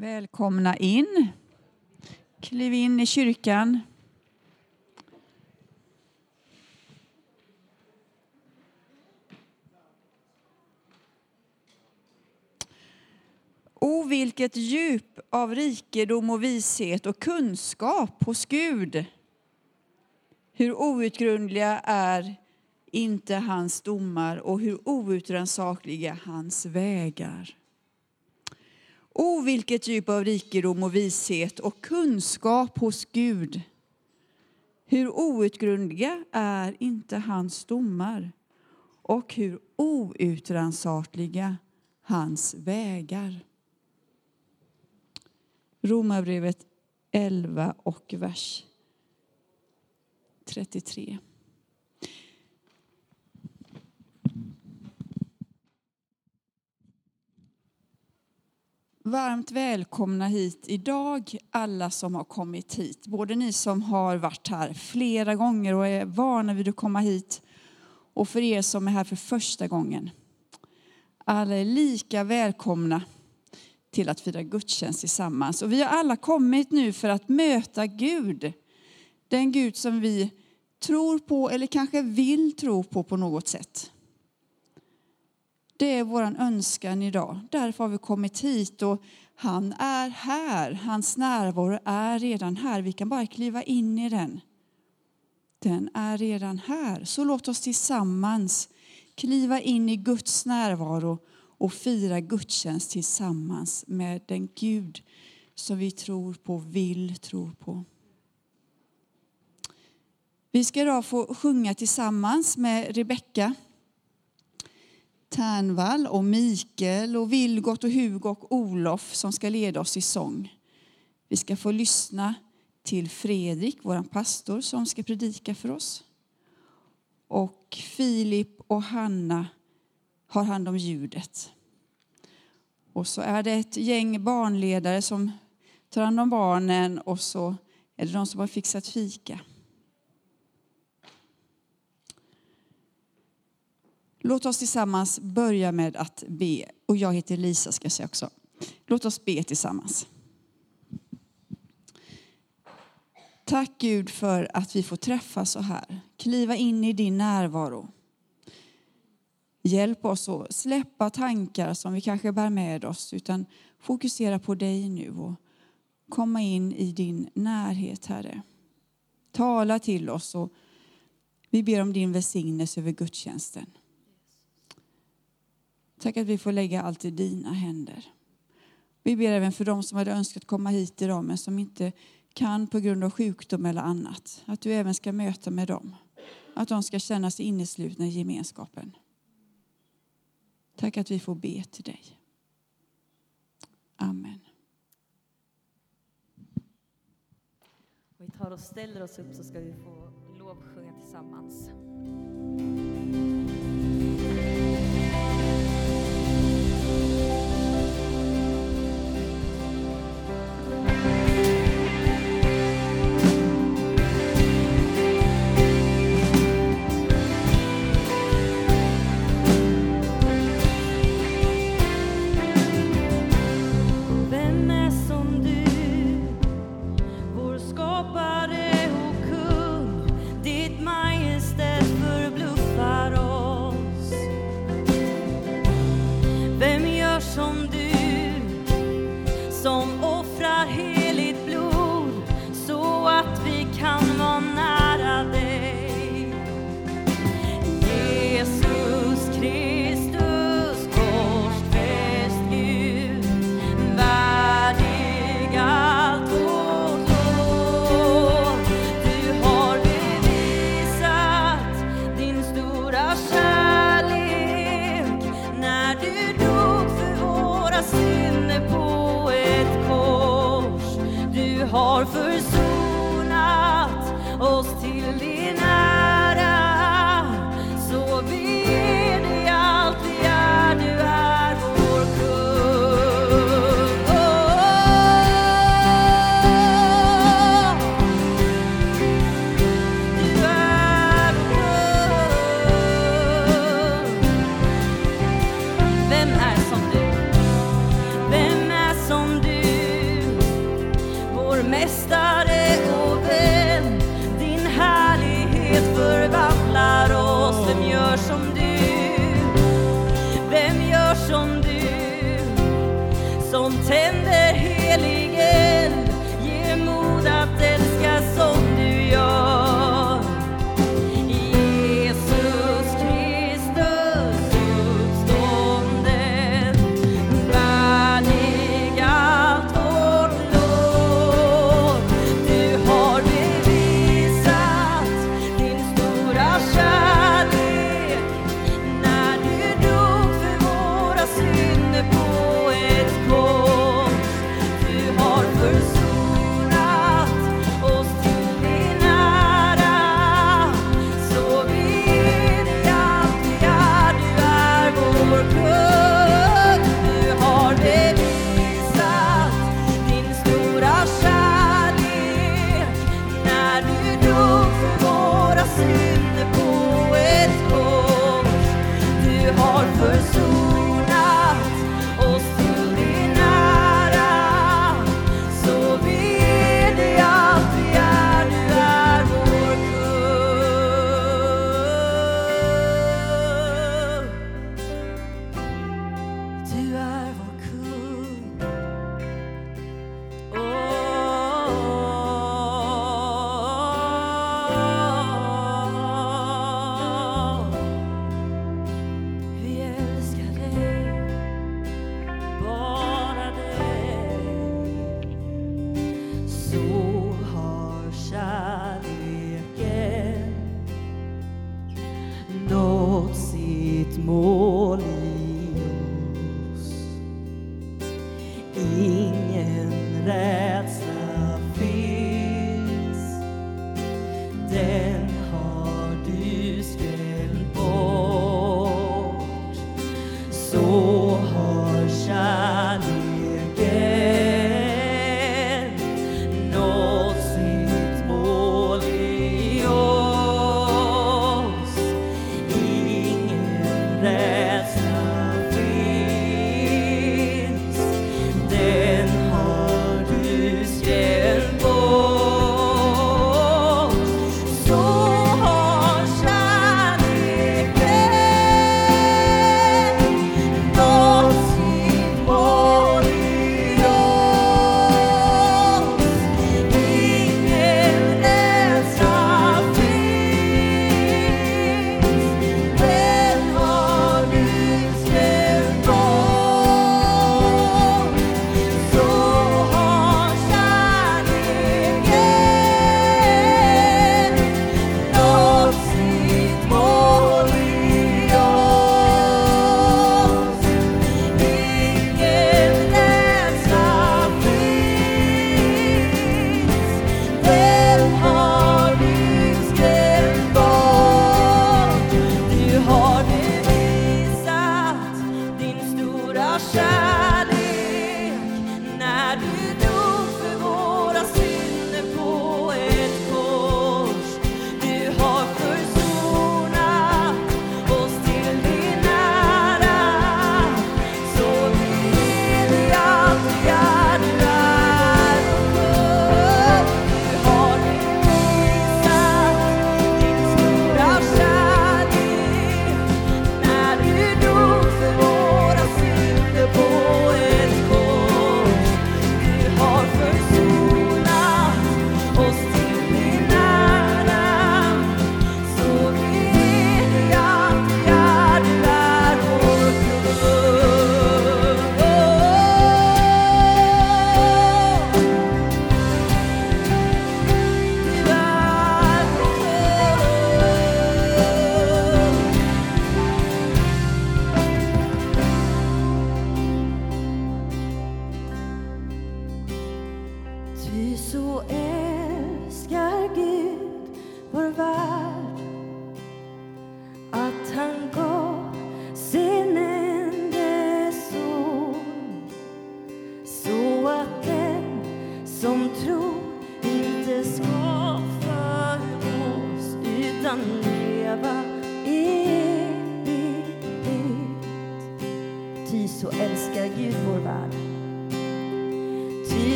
Välkomna in. Kliv in i kyrkan. O, vilket djup av rikedom och vishet och kunskap hos Gud. Hur outgrundliga är inte hans domar och hur outrannsakliga hans vägar. O, vilket djup av rikedom och vishet och kunskap hos Gud. Hur outgrundliga är inte hans domar och hur outrannsakliga hans vägar. Romarbrevet 11 och vers 33. Varmt välkomna hit idag, alla som har kommit hit. Både ni som har varit här flera gånger och är vana vid att komma hit och för er som är här för första gången. Alla är lika välkomna till att fira gudstjänst tillsammans. Och vi har alla kommit nu för att möta Gud. Den Gud som vi tror på eller kanske vill tro på på något sätt. Det är vår önskan idag. Därför har vi kommit hit och han är här. Hans närvaro är redan här. Vi kan bara kliva in i den. Den är redan här. Så låt oss tillsammans kliva in i Guds närvaro och fira gudstjänst tillsammans med den Gud som vi tror på, vill tro på. Vi ska idag få sjunga tillsammans med Rebecka Tärnvall och Mikael och Vilgot och Hugo och Olof som ska leda oss i sång. Vi ska få lyssna till Fredrik, vår pastor, som ska predika för oss. Och Filip och Hanna har hand om ljudet. Och så är det ett gäng barnledare som tar hand om barnen och så är det de som har fixat fika. Låt oss tillsammans börja med att be. Och jag heter Lisa ska jag säga också. Låt oss be tillsammans. Tack Gud för att vi får träffas så här. Kliva in i din närvaro. Hjälp oss att släppa tankar som vi kanske bär med oss utan fokusera på dig nu och komma in i din närhet, Herre. Tala till oss och vi ber om din välsignelse över gudstjänsten. Tack att vi får lägga allt i dina händer. Vi ber även för dem som hade önskat komma hit idag men som inte kan på grund av sjukdom eller annat. Att du även ska möta med dem. Att de ska känna sig inneslutna i gemenskapen. Tack att vi får be till dig. Amen. Vi tar och ställer oss upp så ska vi få lovsjunga tillsammans.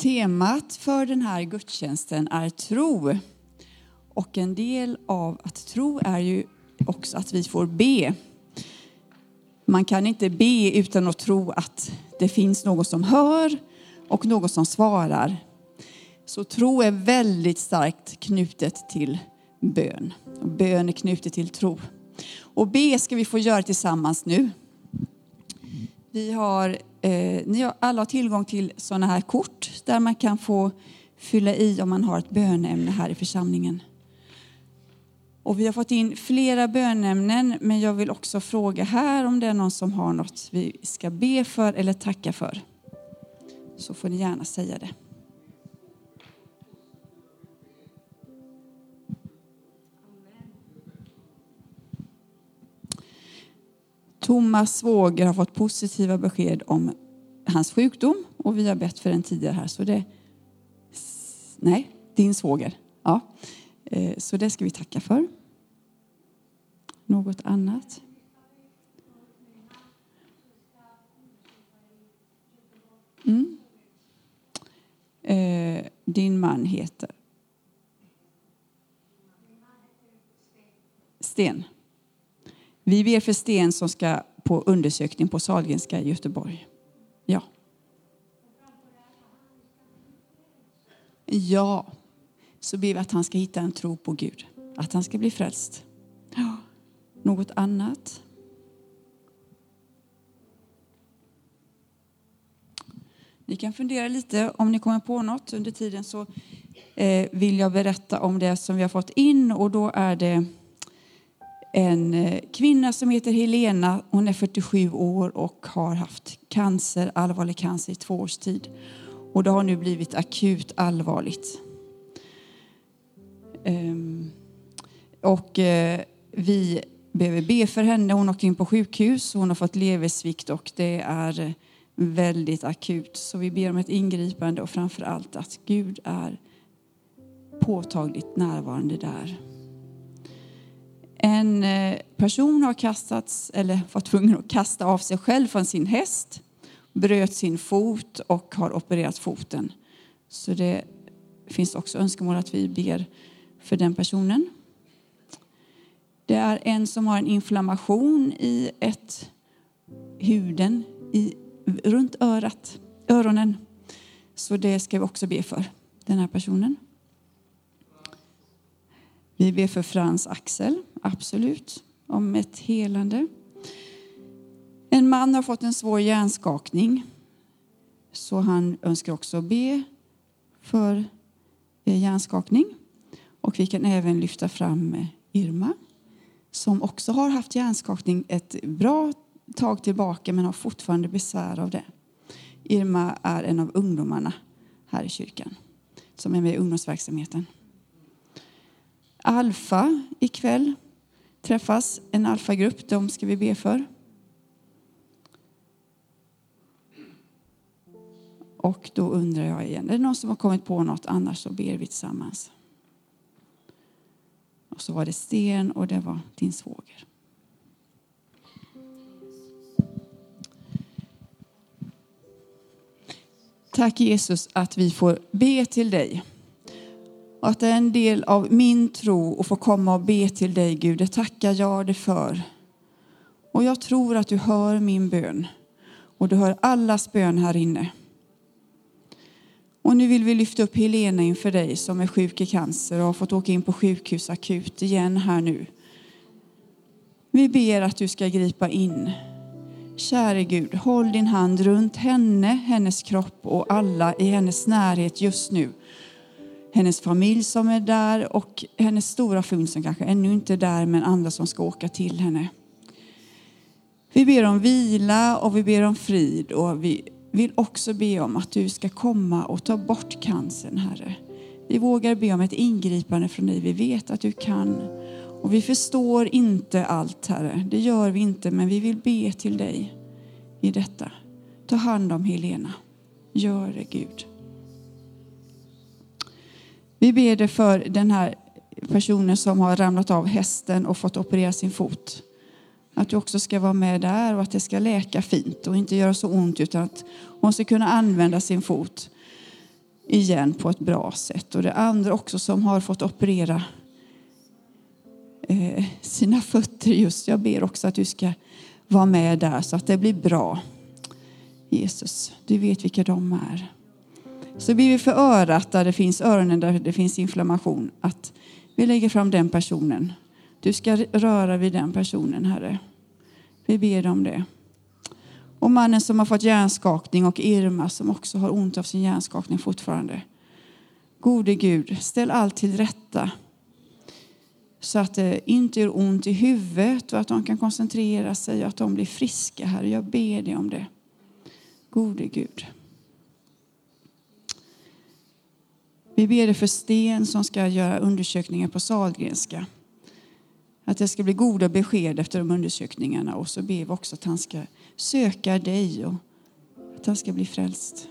Temat för den här gudstjänsten är tro. Och en del av att tro är ju också att vi får be. Man kan inte be utan att tro att det finns någon som hör och någon som svarar. Så tro är väldigt starkt knutet till bön. Och bön är knutet till tro. Och be ska vi få göra tillsammans nu. Vi har Eh, ni har, alla tillgång till sådana här kort där man kan få fylla i om man har ett bönämne här i församlingen. Och vi har fått in flera bönämnen, men jag vill också fråga här om det är någon som har något vi ska be för eller tacka för. Så får ni gärna säga det. Thomas svåger har fått positiva besked om hans sjukdom och vi har bett för den tidigare här. Så det, nej, din svåger. Ja. Eh, så det ska vi tacka för. Något annat? Mm. Eh, din man heter? Sten. Vi ber för Sten som ska på undersökning på Sahlgrenska i Göteborg. Ja. Ja, så ber vi att han ska hitta en tro på Gud. Att han ska bli frälst. Något annat? Ni kan fundera lite om ni kommer på något under tiden så eh, vill jag berätta om det som vi har fått in och då är det en eh, kvinna som heter Helena. Hon är 47 år och har haft cancer, allvarlig cancer i två års tid. Och det har nu blivit akut allvarligt. Ehm, och eh, vi behöver be för henne. Hon åker in på sjukhus. Hon har fått leversvikt och det är väldigt akut. Så vi ber om ett ingripande och framför allt att Gud är påtagligt närvarande där. En eh, person har kastats, eller var tvungen att kasta av sig själv från sin häst, bröt sin fot och har opererat foten. Så det finns också önskemål att vi ber för den personen. Det är en som har en inflammation i ett huden i, runt örat, öronen. Så det ska vi också be för, den här personen. Vi ber för Frans Axel, absolut, om ett helande. En man har fått en svår hjärnskakning, så han önskar också be för eh, hjärnskakning. Och vi kan även lyfta fram eh, Irma som också har haft hjärnskakning ett bra tag tillbaka men har fortfarande besvär av det. Irma är en av ungdomarna här i kyrkan som är med i ungdomsverksamheten. Alfa ikväll träffas, en alfagrupp, de ska vi be för. Och då undrar jag igen, är det någon som har kommit på något? Annars så ber vi tillsammans. Och så var det Sten och det var din svåger. Tack Jesus att vi får be till dig. Och att det är en del av min tro att få komma och be till dig Gud. Det tackar jag dig för. Och jag tror att du hör min bön. Och du hör allas bön här inne. Och nu vill vi lyfta upp Helena inför dig som är sjuk i cancer och har fått åka in på sjukhus akut igen här nu. Vi ber att du ska gripa in. Käre Gud, håll din hand runt henne, hennes kropp och alla i hennes närhet just nu. Hennes familj som är där och hennes stora familj som kanske ännu inte är där men andra som ska åka till henne. Vi ber om vila och vi ber om frid och vi vill också be om att du ska komma och ta bort cancern, Herre. Vi vågar be om ett ingripande från dig. Vi vet att du kan. Och vi förstår inte allt, Herre. Det gör vi inte, men vi vill be till dig i detta. Ta hand om Helena. Gör det, Gud. Vi ber dig för den här personen som har ramlat av hästen och fått operera sin fot. Att du också ska vara med där och att det ska läka fint och inte göra så ont utan att hon ska kunna använda sin fot igen på ett bra sätt. Och det andra också som har fått operera eh, sina fötter just. Jag ber också att du ska vara med där så att det blir bra. Jesus, du vet vilka de är. Så ber vi för örat där det finns öronen där det finns inflammation att vi lägger fram den personen. Du ska röra vid den personen, Herre. Vi ber om det. Och mannen som har fått hjärnskakning och Irma som också har ont av sin hjärnskakning fortfarande. Gode Gud, ställ allt till rätta så att det inte gör ont i huvudet och att de kan koncentrera sig och att de blir friska, Herre. Jag ber dig om det. Gode Gud. Vi ber dig för Sten som ska göra undersökningar på Salgrenska. Att det ska bli goda besked efter de undersökningarna och så ber vi också att han ska söka dig och att han ska bli frälst.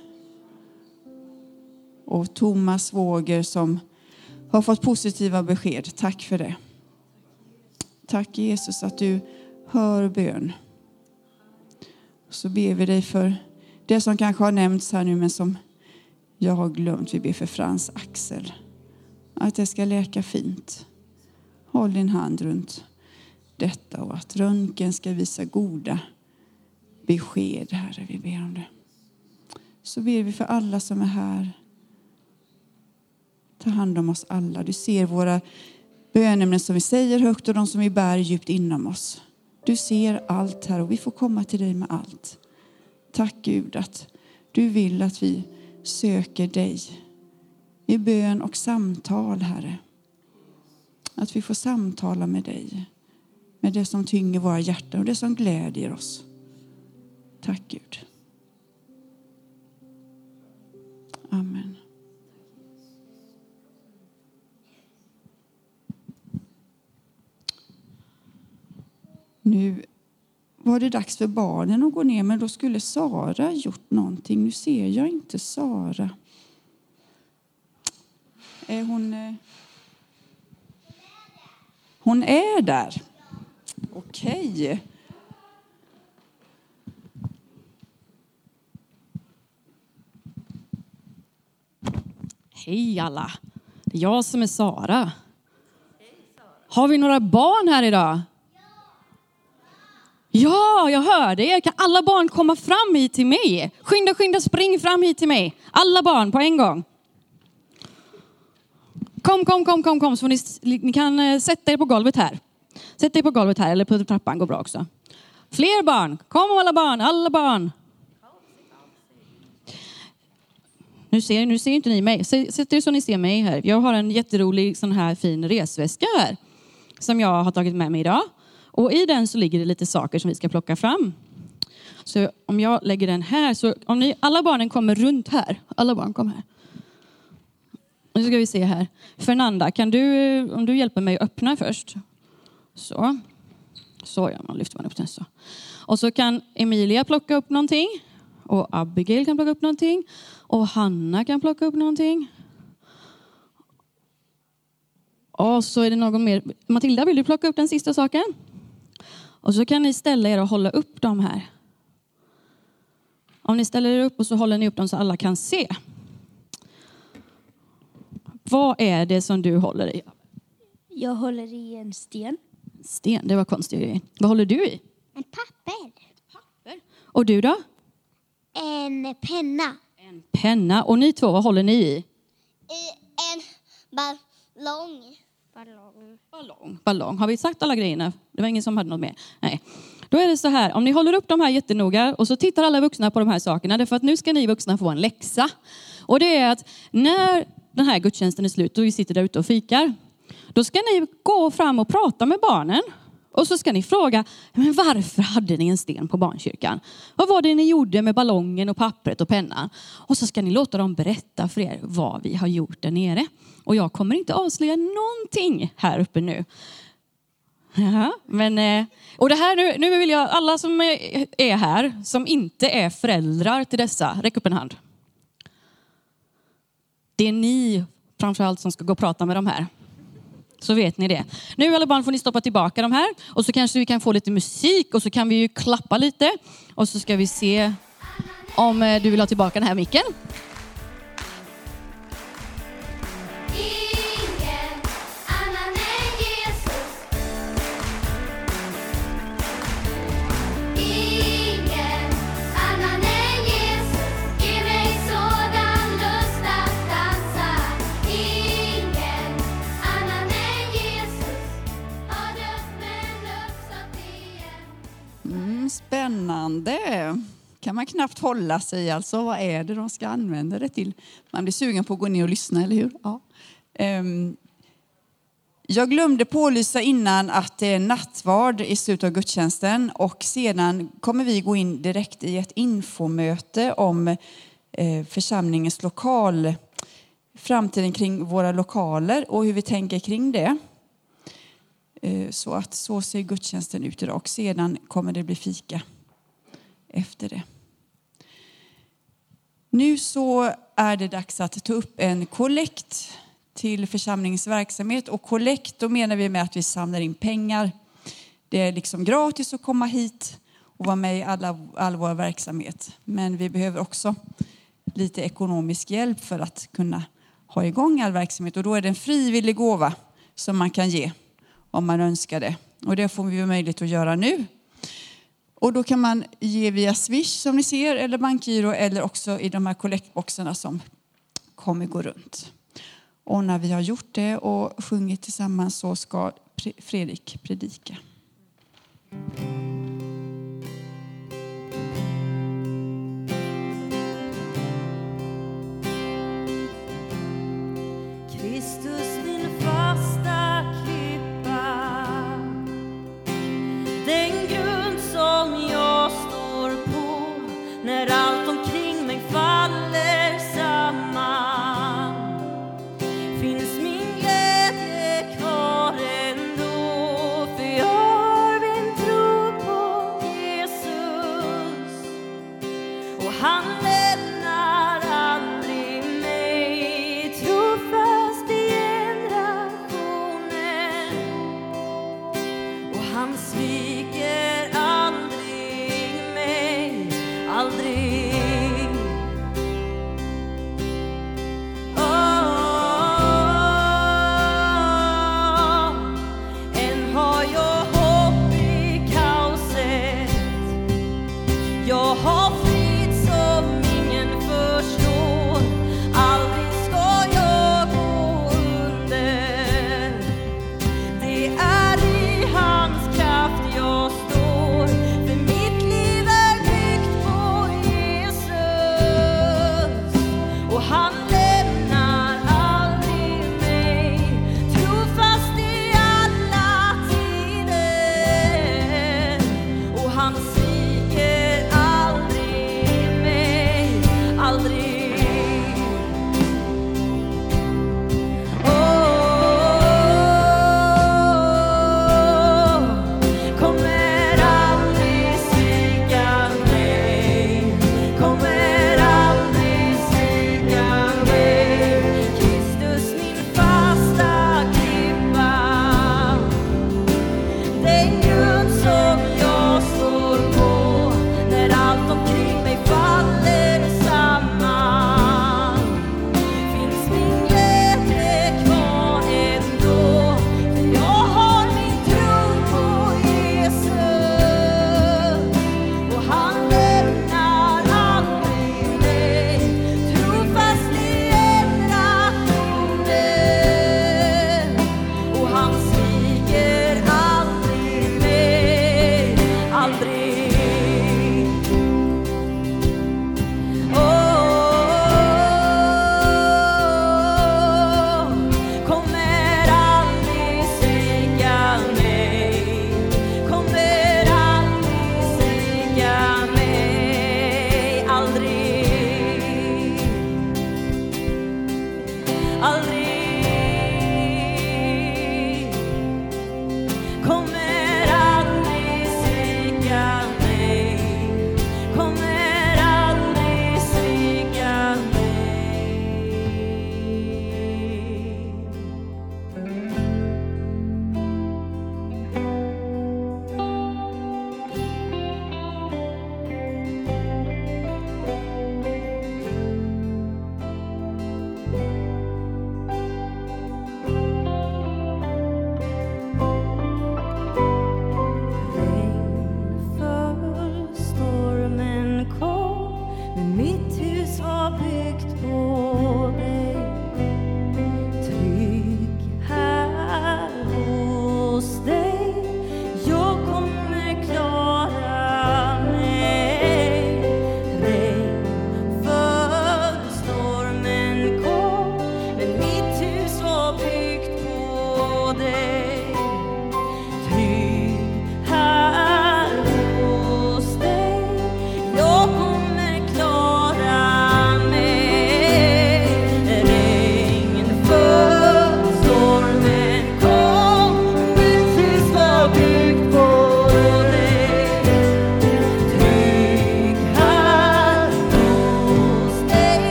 Och Thomas Våger som har fått positiva besked. Tack för det. Tack Jesus att du hör bön. Så ber vi dig för det som kanske har nämnts här nu men som jag har glömt. Vi ber för Frans axel. Att det ska läka fint. Håll din hand runt detta och att röntgen ska visa goda besked, Herre. Vi ber om det. Så ber vi för alla som är här. Ta hand om oss alla. Du ser våra bönämnen som vi säger högt och de som vi bär djupt inom oss. Du ser allt här och vi får komma till dig med allt. Tack Gud att du vill att vi söker dig i bön och samtal, Herre. Att vi får samtala med dig, med det som tynger våra hjärtan och det som glädjer oss. Tack Gud. Amen. Nu var det dags för barnen att gå ner, men då skulle Sara gjort någonting. Nu ser jag inte Sara. Är hon... Eh, hon är där. Okej. Hej alla! Det är jag som är Sara. Har vi några barn här idag? Ja, jag hörde er. Kan alla barn komma fram hit till mig? Skynda, skynda, spring fram hit till mig. Alla barn på en gång. Kom, kom, kom, kom, kom. Så ni, ni kan eh, sätta er på golvet här. Sätt er på golvet här, eller på trappan går bra också. Fler barn. Kom alla barn, alla barn. Nu ser, nu ser inte ni mig. Sätt er så ni ser mig här. Jag har en jätterolig sån här fin resväska här. Som jag har tagit med mig idag. Och i den så ligger det lite saker som vi ska plocka fram. Så om jag lägger den här, så om ni, alla barnen kommer runt här. Alla barn kommer här. Nu ska vi se här. Fernanda, kan du, om du hjälper mig att öppna först. Så. Så ja, man lyfter man upp den så. Och så kan Emilia plocka upp någonting. Och Abigail kan plocka upp någonting. Och Hanna kan plocka upp någonting. Och så är det någon mer. Matilda, vill du plocka upp den sista saken? Och så kan ni ställa er och hålla upp dem här. Om ni ställer er upp och så håller ni upp dem så alla kan se. Vad är det som du håller i? Jag håller i en sten. Sten, det var konstigt grej. Vad håller du i? En papper. Papper. Och du då? En penna. En penna. Och ni två, vad håller ni i? En ballong. Ballong. Ballong. Ballong. Har vi sagt alla grejerna? Det var ingen som hade något mer? Nej. Då är det så här, om ni håller upp de här jättenoga och så tittar alla vuxna på de här sakerna, därför att nu ska ni vuxna få en läxa. Och det är att när den här gudstjänsten är slut och vi sitter där ute och fikar, då ska ni gå fram och prata med barnen. Och så ska ni fråga, men varför hade ni en sten på barnkyrkan? Vad var det ni gjorde med ballongen och pappret och pennan? Och så ska ni låta dem berätta för er vad vi har gjort där nere. Och jag kommer inte avslöja någonting här uppe nu. Ja, men, eh, och det här nu, nu vill jag, alla som är här, som inte är föräldrar till dessa, räck upp en hand. Det är ni framförallt som ska gå och prata med de här. Så vet ni det. Nu alla barn får ni stoppa tillbaka de här och så kanske vi kan få lite musik och så kan vi ju klappa lite och så ska vi se om eh, du vill ha tillbaka den här micken. Spännande. kan man knappt hålla sig. Alltså, vad är det de ska använda det till? Man blir sugen på att gå ner och lyssna, eller hur? Ja. Ehm, jag glömde pålysa innan att det är nattvard i slutet av gudstjänsten och sedan kommer vi gå in direkt i ett infomöte om eh, församlingens lokal, framtiden kring våra lokaler och hur vi tänker kring det. Eh, så att så ser gudstjänsten ut idag och sedan kommer det bli fika efter det. Nu så är det dags att ta upp en kollekt till församlingens verksamhet och kollekt då menar vi med att vi samlar in pengar. Det är liksom gratis att komma hit och vara med i alla, all vår verksamhet. Men vi behöver också lite ekonomisk hjälp för att kunna ha igång all verksamhet och då är det en frivillig gåva som man kan ge om man önskar det. Och det får vi möjlighet att göra nu. Och då kan man ge via Swish som ni ser eller bankgiro eller också i de här kollektboxarna som kommer gå runt. Och när vi har gjort det och sjungit tillsammans så ska Fredrik predika.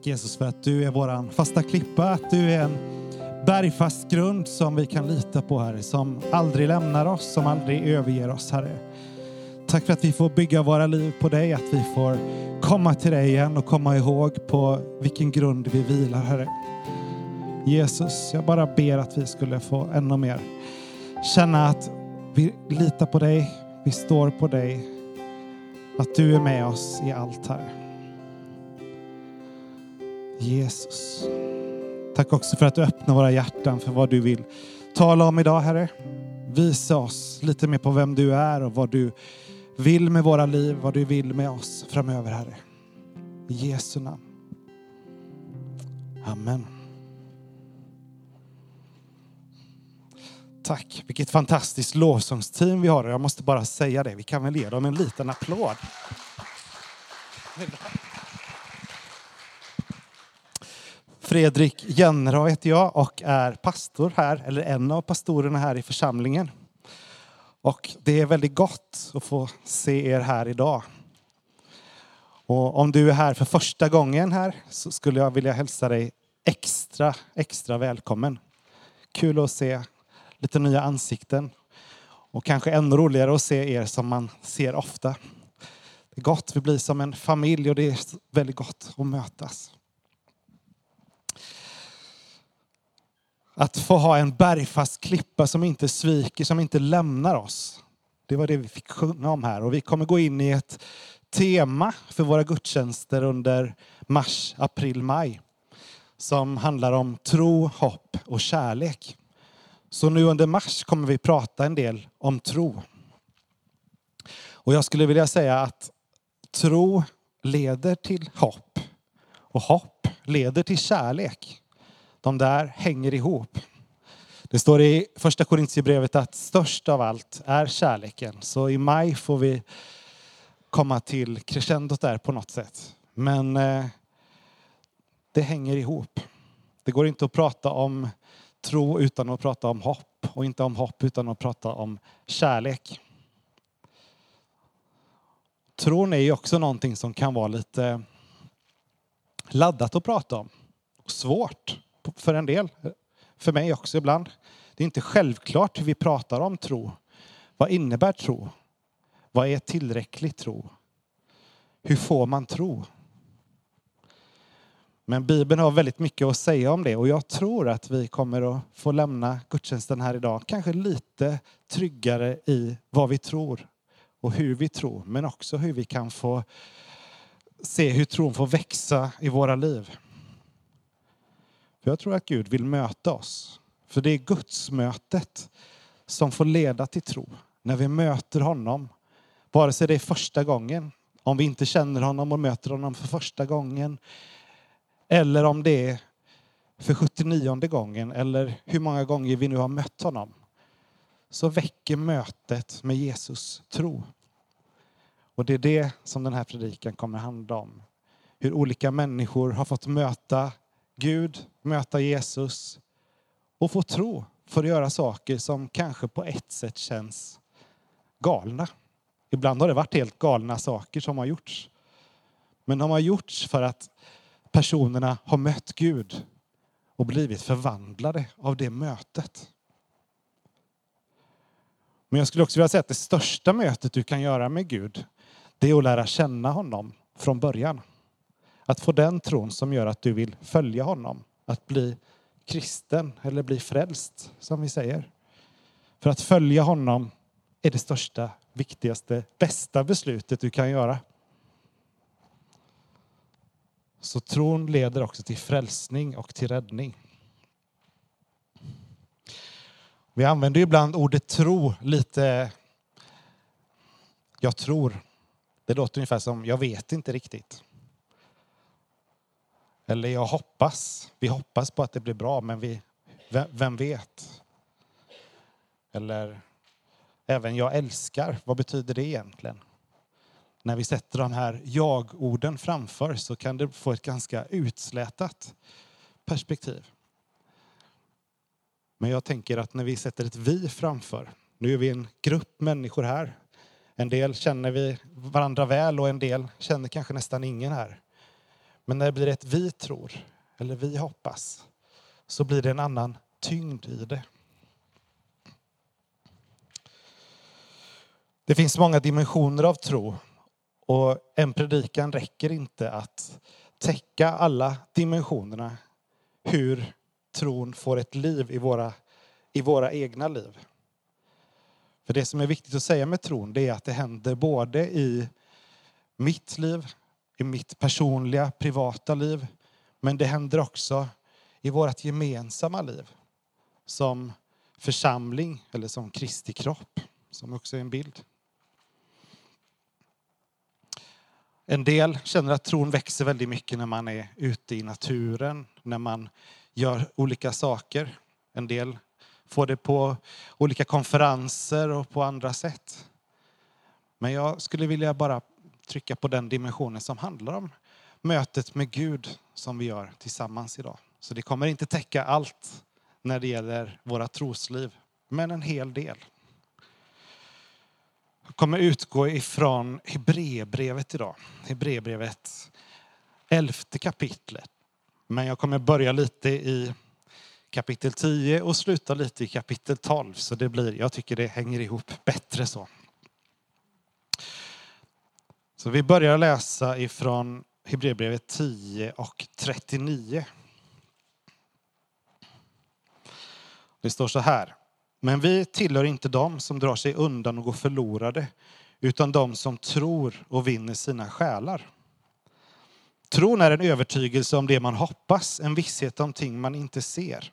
Tack Jesus för att du är vår fasta klippa, att du är en bergfast grund som vi kan lita på Herre, som aldrig lämnar oss, som aldrig överger oss Herre. Tack för att vi får bygga våra liv på dig, att vi får komma till dig igen och komma ihåg på vilken grund vi vilar Herre. Jesus, jag bara ber att vi skulle få ännu mer känna att vi litar på dig, vi står på dig, att du är med oss i allt Herre. Jesus. Tack också för att du öppnar våra hjärtan för vad du vill tala om idag, Herre. Visa oss lite mer på vem du är och vad du vill med våra liv, vad du vill med oss framöver, Herre. I Jesu namn. Amen. Tack, vilket fantastiskt lovsångsteam vi har. Jag måste bara säga det, vi kan väl ge dem en liten applåd. Fredrik Jönnerå heter jag och är pastor här, eller en av pastorerna här i församlingen. Och det är väldigt gott att få se er här idag. Och om du är här för första gången här så skulle jag vilja hälsa dig extra, extra välkommen. Kul att se lite nya ansikten. Och kanske ännu roligare att se er som man ser ofta. Det är gott, vi blir som en familj och det är väldigt gott att mötas. Att få ha en bergfast klippa som inte sviker, som inte lämnar oss. Det var det vi fick sjunga om här. Och vi kommer gå in i ett tema för våra gudstjänster under mars, april, maj. Som handlar om tro, hopp och kärlek. Så nu under mars kommer vi prata en del om tro. Och jag skulle vilja säga att tro leder till hopp. Och hopp leder till kärlek. De där hänger ihop. Det står i första Korintierbrevet att störst av allt är kärleken. Så i maj får vi komma till crescendot där på något sätt. Men eh, det hänger ihop. Det går inte att prata om tro utan att prata om hopp och inte om hopp utan att prata om kärlek. Tron är ju också någonting som kan vara lite laddat att prata om. Svårt för en del, för mig också ibland. Det är inte självklart hur vi pratar om tro. Vad innebär tro? Vad är tillräcklig tro? Hur får man tro? Men Bibeln har väldigt mycket att säga om det och jag tror att vi kommer att få lämna gudstjänsten här idag kanske lite tryggare i vad vi tror och hur vi tror, men också hur vi kan få se hur tron får växa i våra liv. För jag tror att Gud vill möta oss. För det är Guds mötet som får leda till tro. När vi möter honom, vare sig det är första gången, om vi inte känner honom och möter honom för första gången, eller om det är för 79 gången, eller hur många gånger vi nu har mött honom, så väcker mötet med Jesus tro. Och det är det som den här predikan kommer handla om. Hur olika människor har fått möta Gud, möta Jesus och få tro för att göra saker som kanske på ett sätt känns galna. Ibland har det varit helt galna saker som har gjorts. Men de har gjorts för att personerna har mött Gud och blivit förvandlade av det mötet. Men jag skulle också vilja säga att det största mötet du kan göra med Gud, det är att lära känna honom från början. Att få den tron som gör att du vill följa honom. Att bli kristen eller bli frälst, som vi säger. För att följa honom är det största, viktigaste, bästa beslutet du kan göra. Så tron leder också till frälsning och till räddning. Vi använder ibland ordet tro lite... Jag tror. Det låter ungefär som jag vet inte riktigt. Eller jag hoppas. Vi hoppas på att det blir bra, men vi, vem vet? Eller även jag älskar. Vad betyder det egentligen? När vi sätter de här jag-orden framför så kan det få ett ganska utslätat perspektiv. Men jag tänker att när vi sätter ett vi framför, nu är vi en grupp människor här. En del känner vi varandra väl och en del känner kanske nästan ingen här. Men när det blir ett vi tror eller vi hoppas så blir det en annan tyngd i det. Det finns många dimensioner av tro och en predikan räcker inte att täcka alla dimensionerna hur tron får ett liv i våra, i våra egna liv. För det som är viktigt att säga med tron det är att det händer både i mitt liv, i mitt personliga, privata liv, men det händer också i vårt gemensamma liv. Som församling eller som Kristi kropp, som också är en bild. En del känner att tron växer väldigt mycket när man är ute i naturen, när man gör olika saker. En del får det på olika konferenser och på andra sätt. Men jag skulle vilja bara trycka på den dimensionen som handlar om mötet med Gud som vi gör tillsammans idag. Så det kommer inte täcka allt när det gäller våra trosliv, men en hel del. Jag kommer utgå ifrån Hebreerbrevet idag. Hebreerbrevet, elfte kapitlet. Men jag kommer börja lite i kapitel 10 och sluta lite i kapitel 12. Så det blir, jag tycker det hänger ihop bättre så. Så vi börjar läsa ifrån Hebreerbrevet 10 och 39. Det står så här. Men vi tillhör inte dem som drar sig undan och går förlorade, utan de som tror och vinner sina själar. Tron är en övertygelse om det man hoppas, en visshet om ting man inte ser.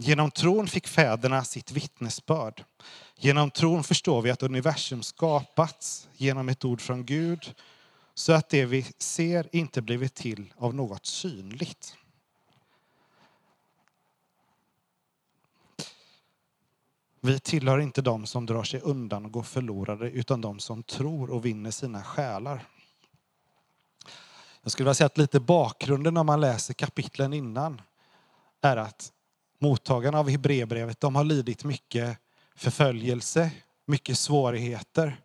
Genom tron fick fäderna sitt vittnesbörd. Genom tron förstår vi att universum skapats genom ett ord från Gud så att det vi ser inte blivit till av något synligt. Vi tillhör inte dem som drar sig undan och går förlorade utan de som tror och vinner sina själar. Jag skulle vilja säga att lite bakgrunden när man läser kapitlen innan är att mottagarna av Hebreerbrevet de har lidit mycket förföljelse, mycket svårigheter.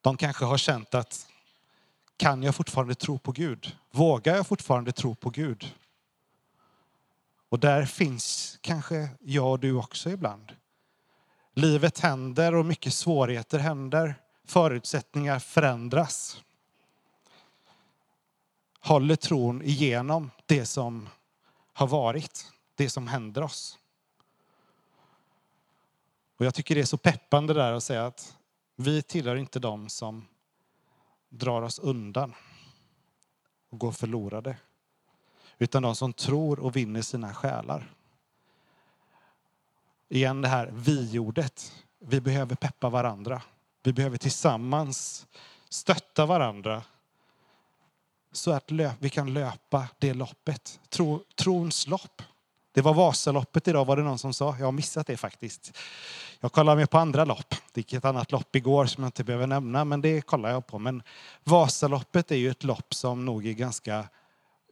De kanske har känt att kan jag fortfarande tro på Gud? Vågar jag fortfarande tro på Gud? Och där finns kanske jag och du också ibland. Livet händer och mycket svårigheter händer. Förutsättningar förändras. Håller tron igenom det som har varit, det som händer oss. Och jag tycker det är så peppande där att säga att vi tillhör inte dem som drar oss undan och går förlorade. Utan de som tror och vinner sina själar. Igen det här vi-ordet. Vi behöver peppa varandra. Vi behöver tillsammans stötta varandra så att vi kan löpa det loppet. Tro, trons lopp. Det var Vasaloppet idag var det någon som sa. Jag har missat det faktiskt. Jag kollar mig på andra lopp. Det gick ett annat lopp igår som jag inte behöver nämna, men det kollar jag på. Men Vasaloppet är ju ett lopp som nog är ganska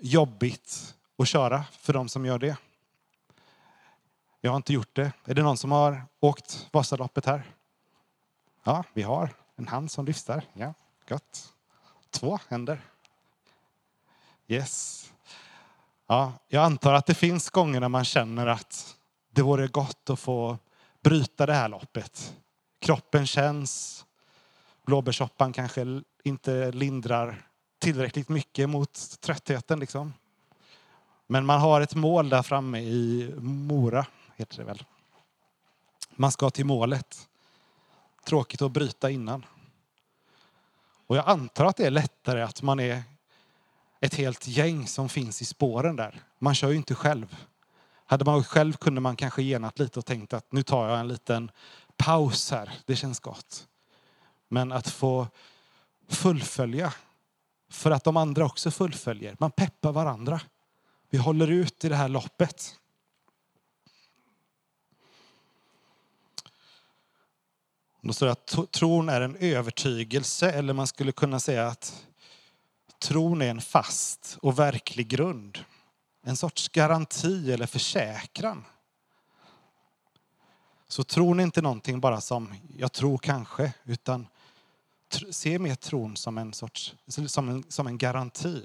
jobbigt att köra för de som gör det. Jag har inte gjort det. Är det någon som har åkt Vasaloppet här? Ja, vi har en hand som lyfts där. Ja, gott. Två händer. Yes. Ja, jag antar att det finns gånger när man känner att det vore gott att få bryta det här loppet. Kroppen känns, blåbärssoppan kanske inte lindrar tillräckligt mycket mot tröttheten. Liksom. Men man har ett mål där framme i Mora, heter det väl. Man ska till målet. Tråkigt att bryta innan. Och jag antar att det är lättare att man är ett helt gäng som finns i spåren där. Man kör ju inte själv. Hade man själv kunde man kanske genat lite och tänkt att nu tar jag en liten paus här. Det känns gott. Men att få fullfölja för att de andra också fullföljer. Man peppar varandra. Vi håller ut i det här loppet. Då står det att tron är en övertygelse, eller man skulle kunna säga att tron är en fast och verklig grund. En sorts garanti eller försäkran. Så tron är inte någonting bara som jag tror kanske, utan se mer tron som en sorts, som en, som en garanti.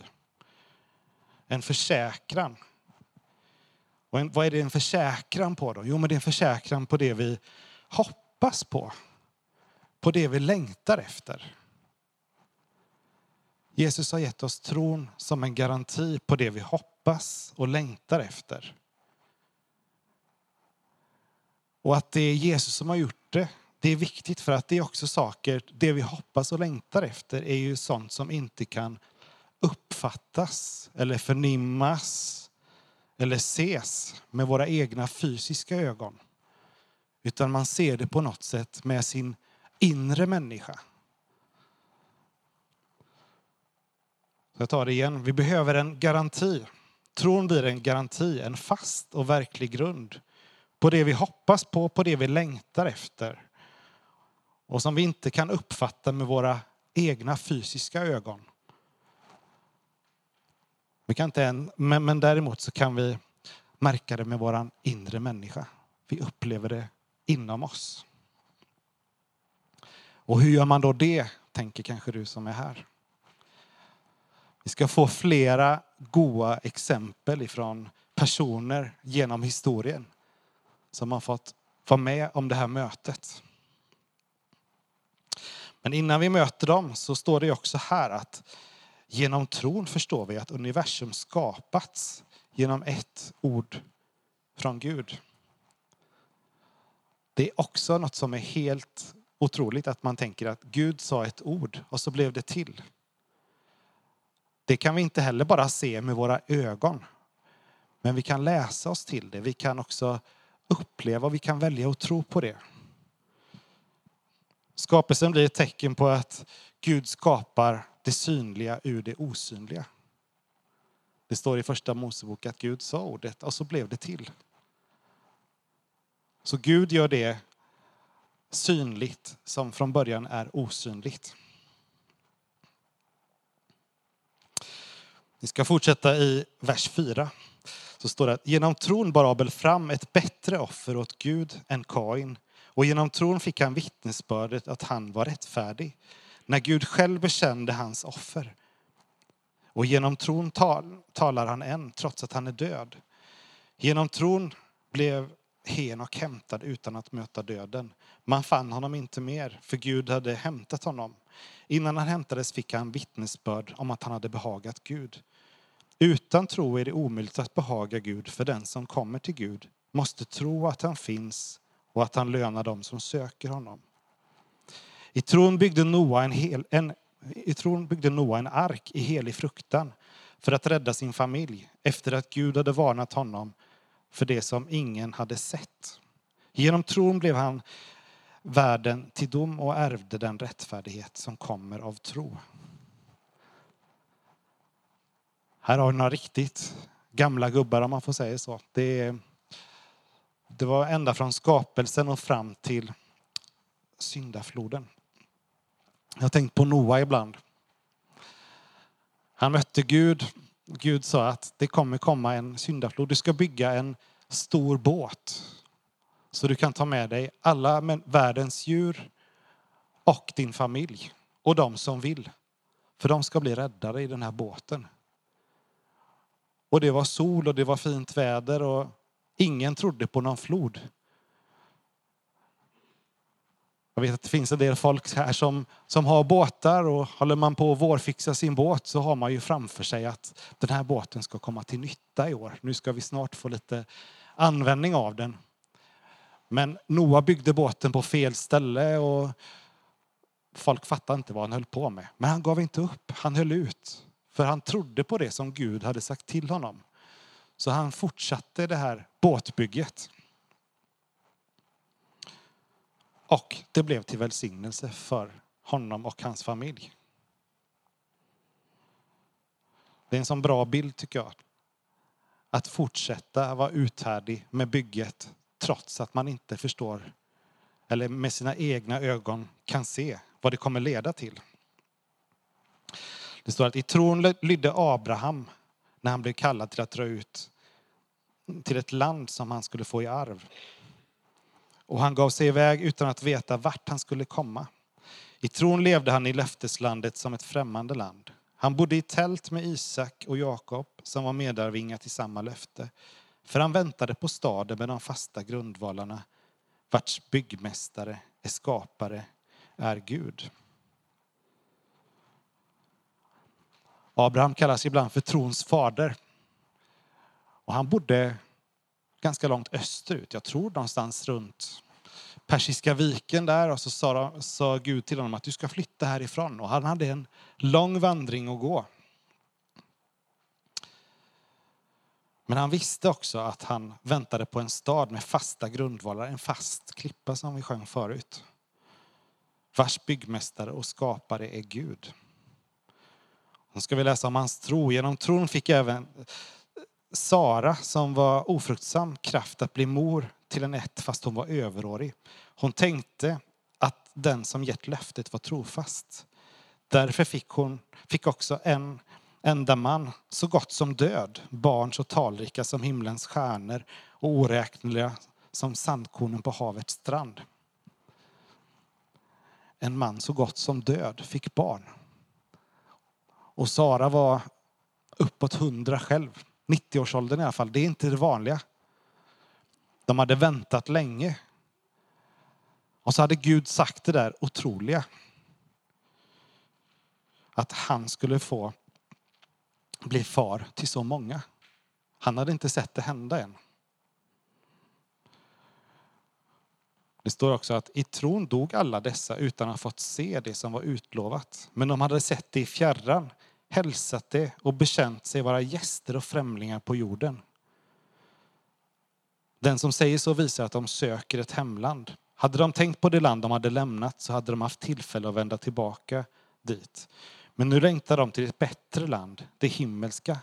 En försäkran. Och en, vad är det en försäkran på då? Jo, men det är en försäkran på det vi hoppas på. På det vi längtar efter. Jesus har gett oss tron som en garanti på det vi hoppas och längtar efter. Och att det är Jesus som har gjort det, det är viktigt för att det är också saker, det vi hoppas och längtar efter är ju sånt som inte kan uppfattas eller förnimmas eller ses med våra egna fysiska ögon. Utan man ser det på något sätt med sin inre människa. Så jag tar det igen. Vi behöver en garanti. Tron blir en garanti, en fast och verklig grund på det vi hoppas på, på det vi längtar efter och som vi inte kan uppfatta med våra egna fysiska ögon. Vi kan inte än, men, men däremot så kan vi märka det med vår inre människa. Vi upplever det inom oss. Och hur gör man då det, tänker kanske du som är här. Vi ska få flera goda exempel ifrån personer genom historien som har fått vara med om det här mötet. Men innan vi möter dem så står det också här att genom tron förstår vi att universum skapats genom ett ord från Gud. Det är också något som är helt otroligt att man tänker att Gud sa ett ord och så blev det till. Det kan vi inte heller bara se med våra ögon. Men vi kan läsa oss till det. Vi kan också uppleva och vi kan välja att tro på det. Skapelsen blir ett tecken på att Gud skapar det synliga ur det osynliga. Det står i första Mosebok att Gud sa ordet och så blev det till. Så Gud gör det synligt som från början är osynligt. Vi ska fortsätta i vers 4. Så står det att genom tron bar Abel fram ett bättre offer åt Gud än Kain. Och genom tron fick han vittnesbördet att han var rättfärdig när Gud själv bekände hans offer. Och genom tron tal, talar han än, trots att han är död. Genom tron blev Henok hämtad utan att möta döden. Man fann honom inte mer, för Gud hade hämtat honom. Innan han hämtades fick han vittnesbörd om att han hade behagat Gud. Utan tro är det omöjligt att behaga Gud, för den som kommer till Gud måste tro att han finns och att han lönar dem som söker honom. I tron byggde Noa en, hel, en, i tron byggde Noa en ark i helig fruktan för att rädda sin familj efter att Gud hade varnat honom för det som ingen hade sett. Genom tron blev han världen till dom och ärvde den rättfärdighet som kommer av tro. Här har vi några riktigt gamla gubbar om man får säga så. Det, det var ända från skapelsen och fram till syndafloden. Jag har tänkt på Noa ibland. Han mötte Gud. Gud sa att det kommer komma en syndaflod. Du ska bygga en stor båt så du kan ta med dig alla världens djur och din familj och de som vill. För de ska bli räddade i den här båten. Och det var sol och det var fint väder och ingen trodde på någon flod. Jag vet att det finns en del folk här som, som har båtar och håller man på att vårfixa sin båt så har man ju framför sig att den här båten ska komma till nytta i år. Nu ska vi snart få lite användning av den. Men Noa byggde båten på fel ställe och folk fattade inte vad han höll på med. Men han gav inte upp, han höll ut. För han trodde på det som Gud hade sagt till honom. Så han fortsatte det här båtbygget. Och det blev till välsignelse för honom och hans familj. Det är en sån bra bild tycker jag. Att fortsätta vara uthärdig med bygget trots att man inte förstår eller med sina egna ögon kan se vad det kommer leda till. Det står att i tron lydde Abraham när han blev kallad till att dra ut till ett land som han skulle få i arv. Och han gav sig iväg utan att veta vart han skulle komma. I tron levde han i löfteslandet som ett främmande land. Han bodde i tält med Isak och Jakob som var medarvingar till samma löfte. För han väntade på staden med de fasta grundvalarna vars byggmästare är skapare är Gud. Abraham kallas ibland för trons fader. Och han bodde ganska långt österut, jag tror någonstans runt Persiska viken där och så sa, sa Gud till honom att du ska flytta härifrån. Och han hade en lång vandring att gå. Men han visste också att han väntade på en stad med fasta grundvalar, en fast klippa som vi sjöng förut. Vars byggmästare och skapare är Gud. Nu ska vi läsa om hans tro. Genom tron fick även Sara, som var ofruktsam, kraft att bli mor till en ett fast hon var överårig. Hon tänkte att den som gett löftet var trofast. Därför fick hon fick också en enda man, så gott som död, barn så talrika som himlens stjärnor och oräkneliga som sandkornen på havets strand. En man så gott som död fick barn. Och Sara var uppåt hundra själv. 90-årsåldern i alla fall. Det är inte det vanliga. De hade väntat länge. Och så hade Gud sagt det där otroliga. Att han skulle få bli far till så många. Han hade inte sett det hända än. Det står också att i tron dog alla dessa utan att ha fått se det som var utlovat. Men de hade sett det i fjärran, hälsat det och bekänt sig vara gäster och främlingar på jorden. Den som säger så visar att de söker ett hemland. Hade de tänkt på det land de hade lämnat så hade de haft tillfälle att vända tillbaka dit. Men nu längtar de till ett bättre land, det himmelska.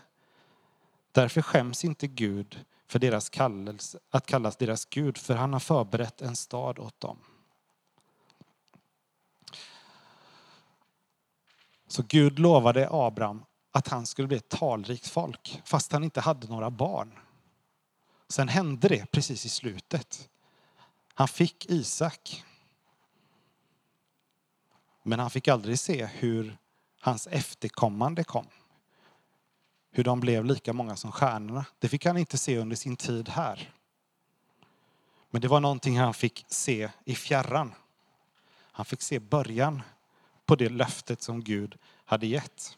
Därför skäms inte Gud för deras kallelse, att kallas deras Gud, för han har förberett en stad åt dem. Så Gud lovade Abraham att han skulle bli ett talrikt folk, fast han inte hade några barn. Sen hände det precis i slutet. Han fick Isak. Men han fick aldrig se hur hans efterkommande kom. Hur de blev lika många som stjärnorna. Det fick han inte se under sin tid här. Men det var någonting han fick se i fjärran. Han fick se början på det löftet som Gud hade gett.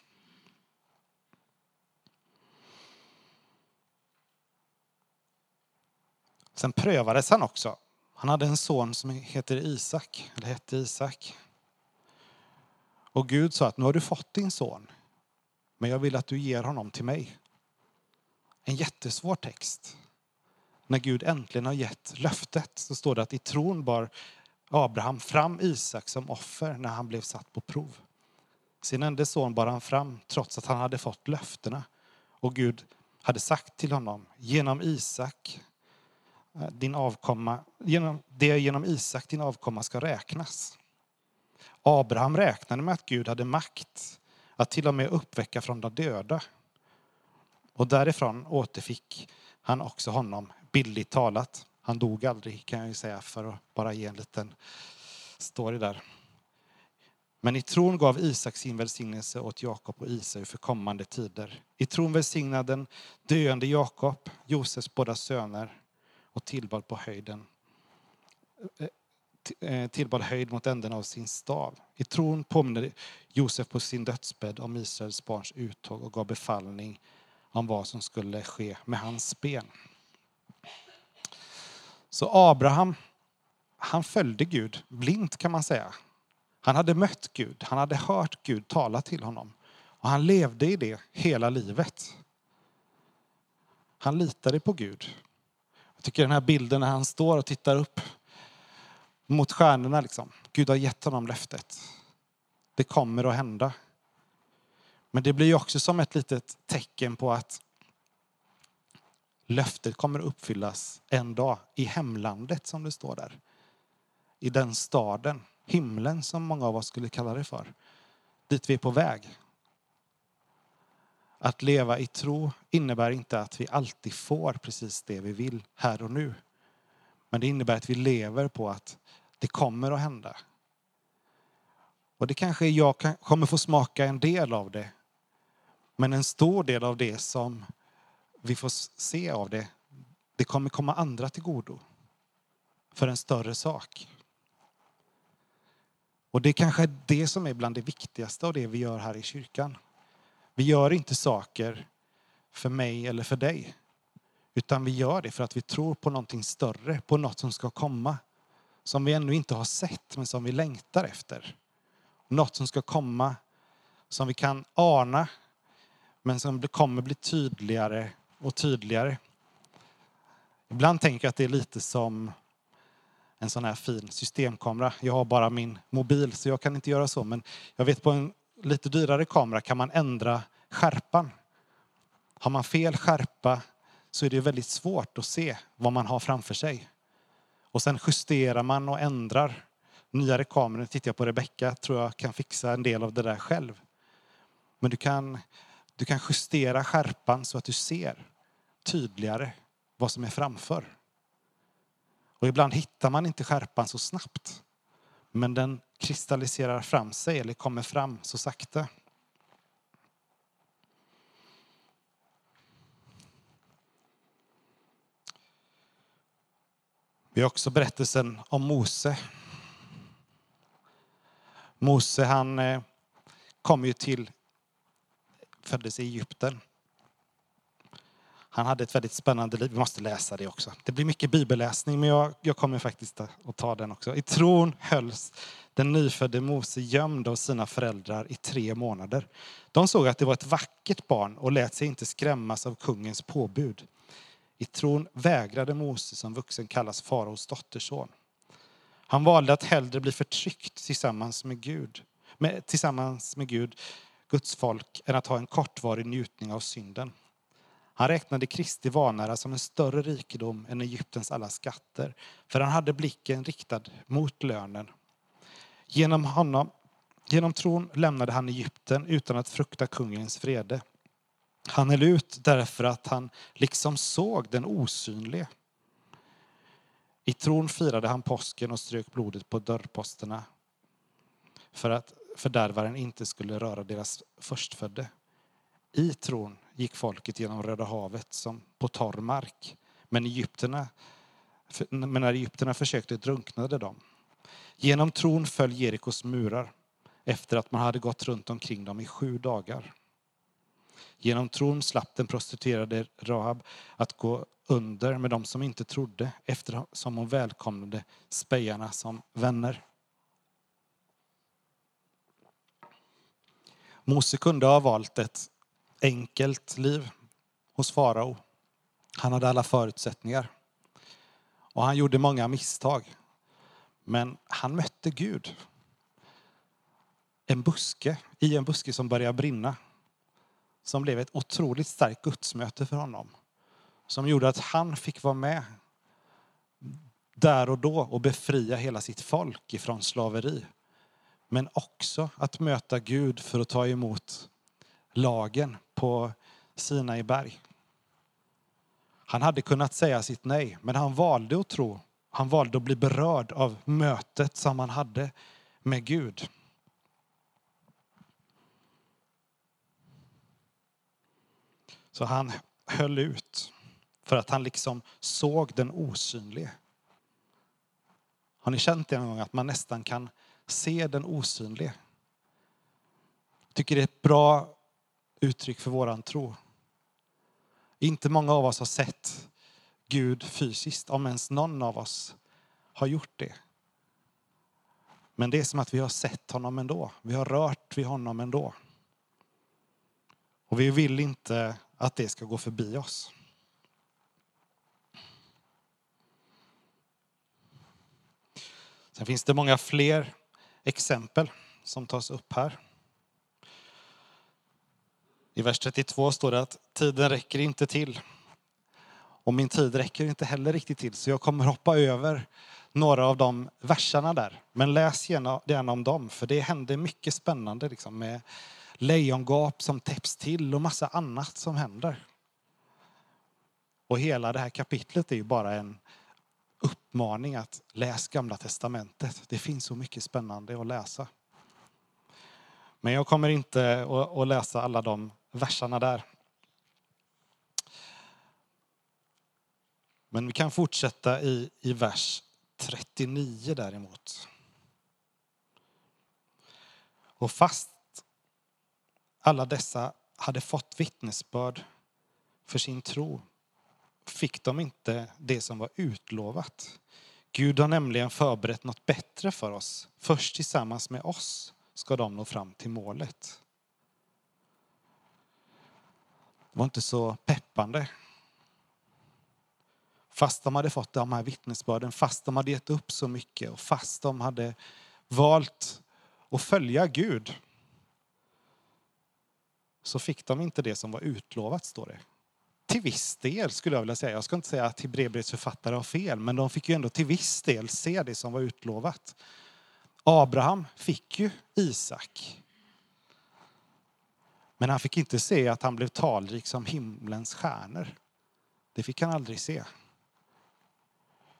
Sen prövades han också. Han hade en son som heter Isak, eller hette Isak. Och Gud sa att nu har du fått din son, men jag vill att du ger honom till mig. En jättesvår text. När Gud äntligen har gett löftet så står det att i tron bar Abraham fram Isak som offer när han blev satt på prov. Sin enda son bar han fram trots att han hade fått löftena. Och Gud hade sagt till honom, genom Isak eh, din avkomma, genom, det genom Isak din avkomma ska räknas. Abraham räknade med att Gud hade makt att till och med uppväcka från de döda. Och därifrån återfick han också honom, bildligt talat. Han dog aldrig kan jag ju säga för att bara ge en liten story där. Men i tron gav Isak sin välsignelse åt Jakob och Isau för kommande tider. I tron välsignade den döende Jakob Josefs båda söner och tillbad på höjden eh, eh, tillbad höjd mot änden av sin stav. I tron påminner Josef på sin dödsbädd om Israels barns uttåg och gav befallning om vad som skulle ske med hans ben. Så Abraham, han följde Gud blint kan man säga. Han hade mött Gud, han hade hört Gud tala till honom och han levde i det hela livet. Han litade på Gud jag tycker den här bilden när han står och tittar upp mot stjärnorna. Liksom. Gud har gett honom löftet. Det kommer att hända. Men det blir också som ett litet tecken på att löftet kommer att uppfyllas en dag i hemlandet som det står där. I den staden, himlen som många av oss skulle kalla det för. Dit vi är på väg. Att leva i tro innebär inte att vi alltid får precis det vi vill här och nu. Men det innebär att vi lever på att det kommer att hända. Och det kanske jag kommer få smaka en del av det. Men en stor del av det som vi får se av det, det kommer komma andra till godo. För en större sak. Och det kanske är det som är bland det viktigaste av det vi gör här i kyrkan. Vi gör inte saker för mig eller för dig. Utan vi gör det för att vi tror på någonting större, på något som ska komma. Som vi ännu inte har sett, men som vi längtar efter. Något som ska komma, som vi kan ana, men som kommer bli tydligare och tydligare. Ibland tänker jag att det är lite som en sån här fin systemkamera. Jag har bara min mobil så jag kan inte göra så. Men jag vet på en lite dyrare kamera kan man ändra skärpan. Har man fel skärpa så är det väldigt svårt att se vad man har framför sig. Och sen justerar man och ändrar. Nyare kameror, tittar jag på Rebecka, tror jag kan fixa en del av det där själv. Men du kan, du kan justera skärpan så att du ser tydligare vad som är framför. Och ibland hittar man inte skärpan så snabbt. Men den kristalliserar fram sig eller kommer fram så sakta. Vi har också berättelsen om Mose. Mose han eh, kom ju till, föddes i Egypten. Han hade ett väldigt spännande liv. Vi måste läsa det också. Det blir mycket bibelläsning, men jag, jag kommer faktiskt att ta den också. I tron hölls den nyfödde Mose gömd av sina föräldrar i tre månader. De såg att det var ett vackert barn och lät sig inte skrämmas av kungens påbud. I tron vägrade Mose som vuxen kallas faraos dotterson. Han valde att hellre bli förtryckt tillsammans med Gud, med, tillsammans med Gud, Guds folk, än att ha en kortvarig njutning av synden. Han räknade Kristi vanära som en större rikedom än Egyptens alla skatter, för han hade blicken riktad mot lönen. Genom honom, genom tron lämnade han Egypten utan att frukta kungens vrede. Han höll ut därför att han liksom såg den osynlige. I tron firade han påsken och strök blodet på dörrposterna för att fördärvaren inte skulle röra deras förstfödde. I tron gick folket genom Röda havet som på torr mark. Men, Egypterna, men när egyptierna försökte drunknade de. Genom tron föll Jerikos murar efter att man hade gått runt omkring dem i sju dagar. Genom tron slapp den prostituerade Rahab att gå under med dem som inte trodde eftersom hon välkomnade spejarna som vänner. Mose kunde ha valt ett enkelt liv hos farao. Han hade alla förutsättningar. Och han gjorde många misstag. Men han mötte Gud. En buske, i en buske som började brinna. Som blev ett otroligt starkt gudsmöte för honom. Som gjorde att han fick vara med där och då och befria hela sitt folk ifrån slaveri. Men också att möta Gud för att ta emot lagen på Sinai berg. Han hade kunnat säga sitt nej, men han valde att tro. Han valde att bli berörd av mötet som han hade med Gud. Så han höll ut för att han liksom såg den osynlige. Har ni känt det någon gång att man nästan kan se den osynlige? Jag tycker det är ett bra uttryck för våran tro. Inte många av oss har sett Gud fysiskt, om ens någon av oss har gjort det. Men det är som att vi har sett honom ändå. Vi har rört vid honom ändå. Och vi vill inte att det ska gå förbi oss. Sen finns det många fler exempel som tas upp här. I vers 32 står det att tiden räcker inte till. Och min tid räcker inte heller riktigt till så jag kommer hoppa över några av de verserna där. Men läs gärna om dem för det händer mycket spännande liksom, med lejongap som täpps till och massa annat som händer. Och hela det här kapitlet är ju bara en uppmaning att läs Gamla Testamentet. Det finns så mycket spännande att läsa. Men jag kommer inte att- att läsa alla de verserna där. Men vi kan fortsätta i, i vers 39 däremot. Och fast alla dessa hade fått vittnesbörd för sin tro fick de inte det som var utlovat. Gud har nämligen förberett något bättre för oss. Först tillsammans med oss ska de nå fram till målet. Det var inte så peppande. Fast de hade fått de här vittnesbörden, fast de hade gett upp så mycket och fast de hade valt att följa Gud så fick de inte det som var utlovat, står det. Till viss del skulle jag vilja säga. Jag ska inte säga att Hebreerbrevets författare har fel, men de fick ju ändå till viss del se det som var utlovat. Abraham fick ju Isak. Men han fick inte se att han blev talrik som himlens stjärnor. Det fick han aldrig se.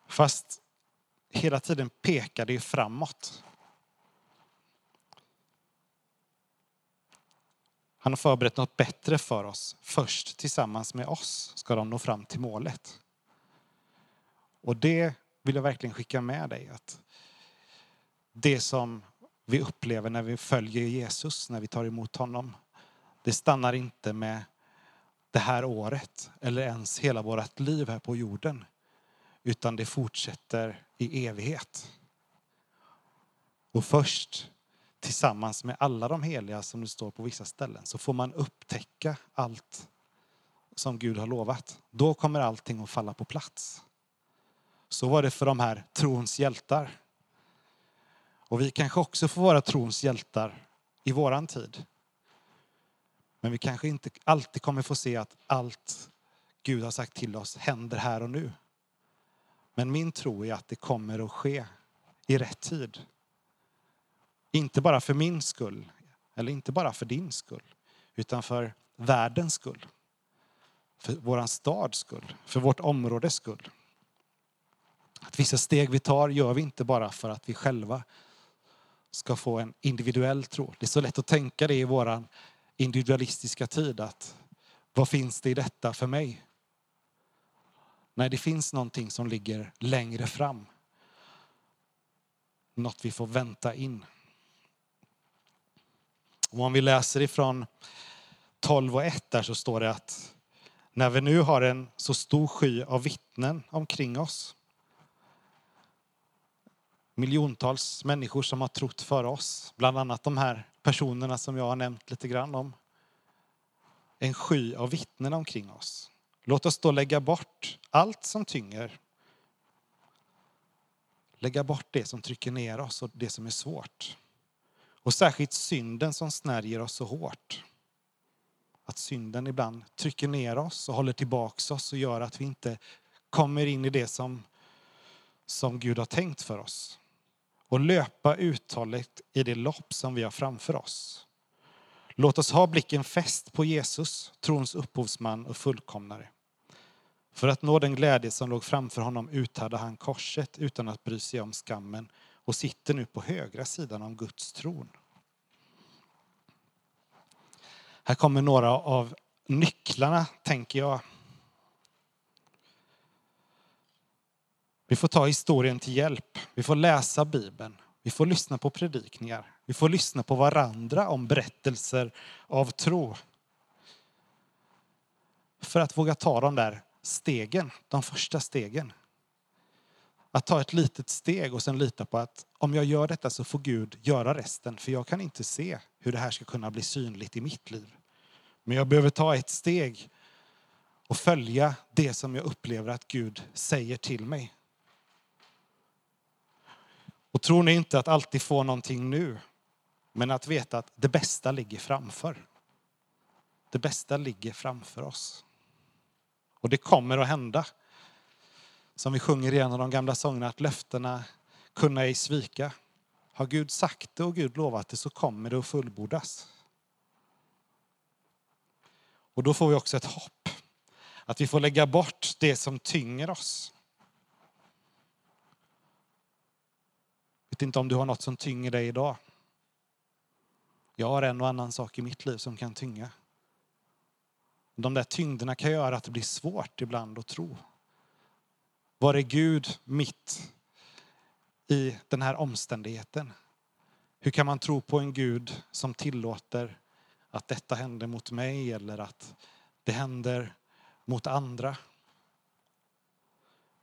Fast hela tiden pekade det framåt. Han har förberett något bättre för oss. Först tillsammans med oss ska de nå fram till målet. Och det vill jag verkligen skicka med dig. Att det som vi upplever när vi följer Jesus, när vi tar emot honom, det stannar inte med det här året eller ens hela vårt liv här på jorden. Utan det fortsätter i evighet. Och först tillsammans med alla de heliga som det står på vissa ställen så får man upptäcka allt som Gud har lovat. Då kommer allting att falla på plats. Så var det för de här trons hjältar. Och vi kanske också får vara trons hjältar i våran tid. Men vi kanske inte alltid kommer få se att allt Gud har sagt till oss händer här och nu. Men min tro är att det kommer att ske i rätt tid. Inte bara för min skull, eller inte bara för din skull, utan för världens skull. För vår stads skull, för vårt områdes skull. Att vissa steg vi tar gör vi inte bara för att vi själva ska få en individuell tro. Det är så lätt att tänka det i vår individualistiska tid att vad finns det i detta för mig? Nej, det finns någonting som ligger längre fram. Något vi får vänta in. Och om vi läser ifrån 12 och 1 där så står det att när vi nu har en så stor sky av vittnen omkring oss miljontals människor som har trott för oss, bland annat de här personerna som jag har nämnt lite grann om. En sky av vittnen omkring oss. Låt oss då lägga bort allt som tynger. Lägga bort det som trycker ner oss och det som är svårt. Och särskilt synden som snärjer oss så hårt. Att synden ibland trycker ner oss och håller tillbaks oss och gör att vi inte kommer in i det som, som Gud har tänkt för oss. Och löpa uthålligt i det lopp som vi har framför oss. Låt oss ha blicken fäst på Jesus, trons upphovsman och fullkomnare. För att nå den glädje som låg framför honom uthärdade han korset utan att bry sig om skammen och sitter nu på högra sidan om Guds tron. Här kommer några av nycklarna, tänker jag. Vi får ta historien till hjälp. Vi får läsa Bibeln. Vi får lyssna på predikningar. Vi får lyssna på varandra om berättelser av tro. För att våga ta de där stegen, de första stegen. Att ta ett litet steg och sen lita på att om jag gör detta så får Gud göra resten. För jag kan inte se hur det här ska kunna bli synligt i mitt liv. Men jag behöver ta ett steg och följa det som jag upplever att Gud säger till mig. Och tror ni inte att alltid få någonting nu, men att veta att det bästa ligger framför. Det bästa ligger framför oss. Och det kommer att hända. Som vi sjunger i en av de gamla sångerna, att löftena kunna ej svika. Har Gud sagt det och Gud lovat det så kommer det att fullbordas. Och då får vi också ett hopp. Att vi får lägga bort det som tynger oss. Jag vet inte om du har något som tynger dig idag. Jag har en och annan sak i mitt liv som kan tynga. De där tyngderna kan göra att det blir svårt ibland att tro. Var är Gud mitt i den här omständigheten? Hur kan man tro på en Gud som tillåter att detta händer mot mig eller att det händer mot andra?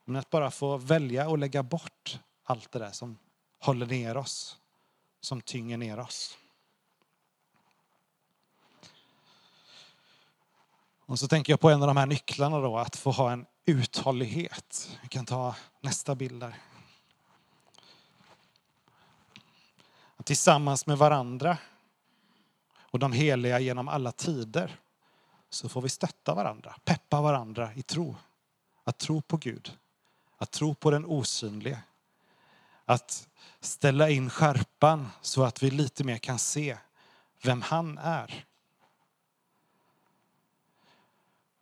Men att bara få välja och lägga bort allt det där som håller ner oss, som tynger ner oss. Och så tänker jag på en av de här nycklarna då, att få ha en uthållighet. Vi kan ta nästa bild där. Att tillsammans med varandra och de heliga genom alla tider så får vi stötta varandra, peppa varandra i tro. Att tro på Gud, att tro på den osynlige. Att ställa in skärpan så att vi lite mer kan se vem han är.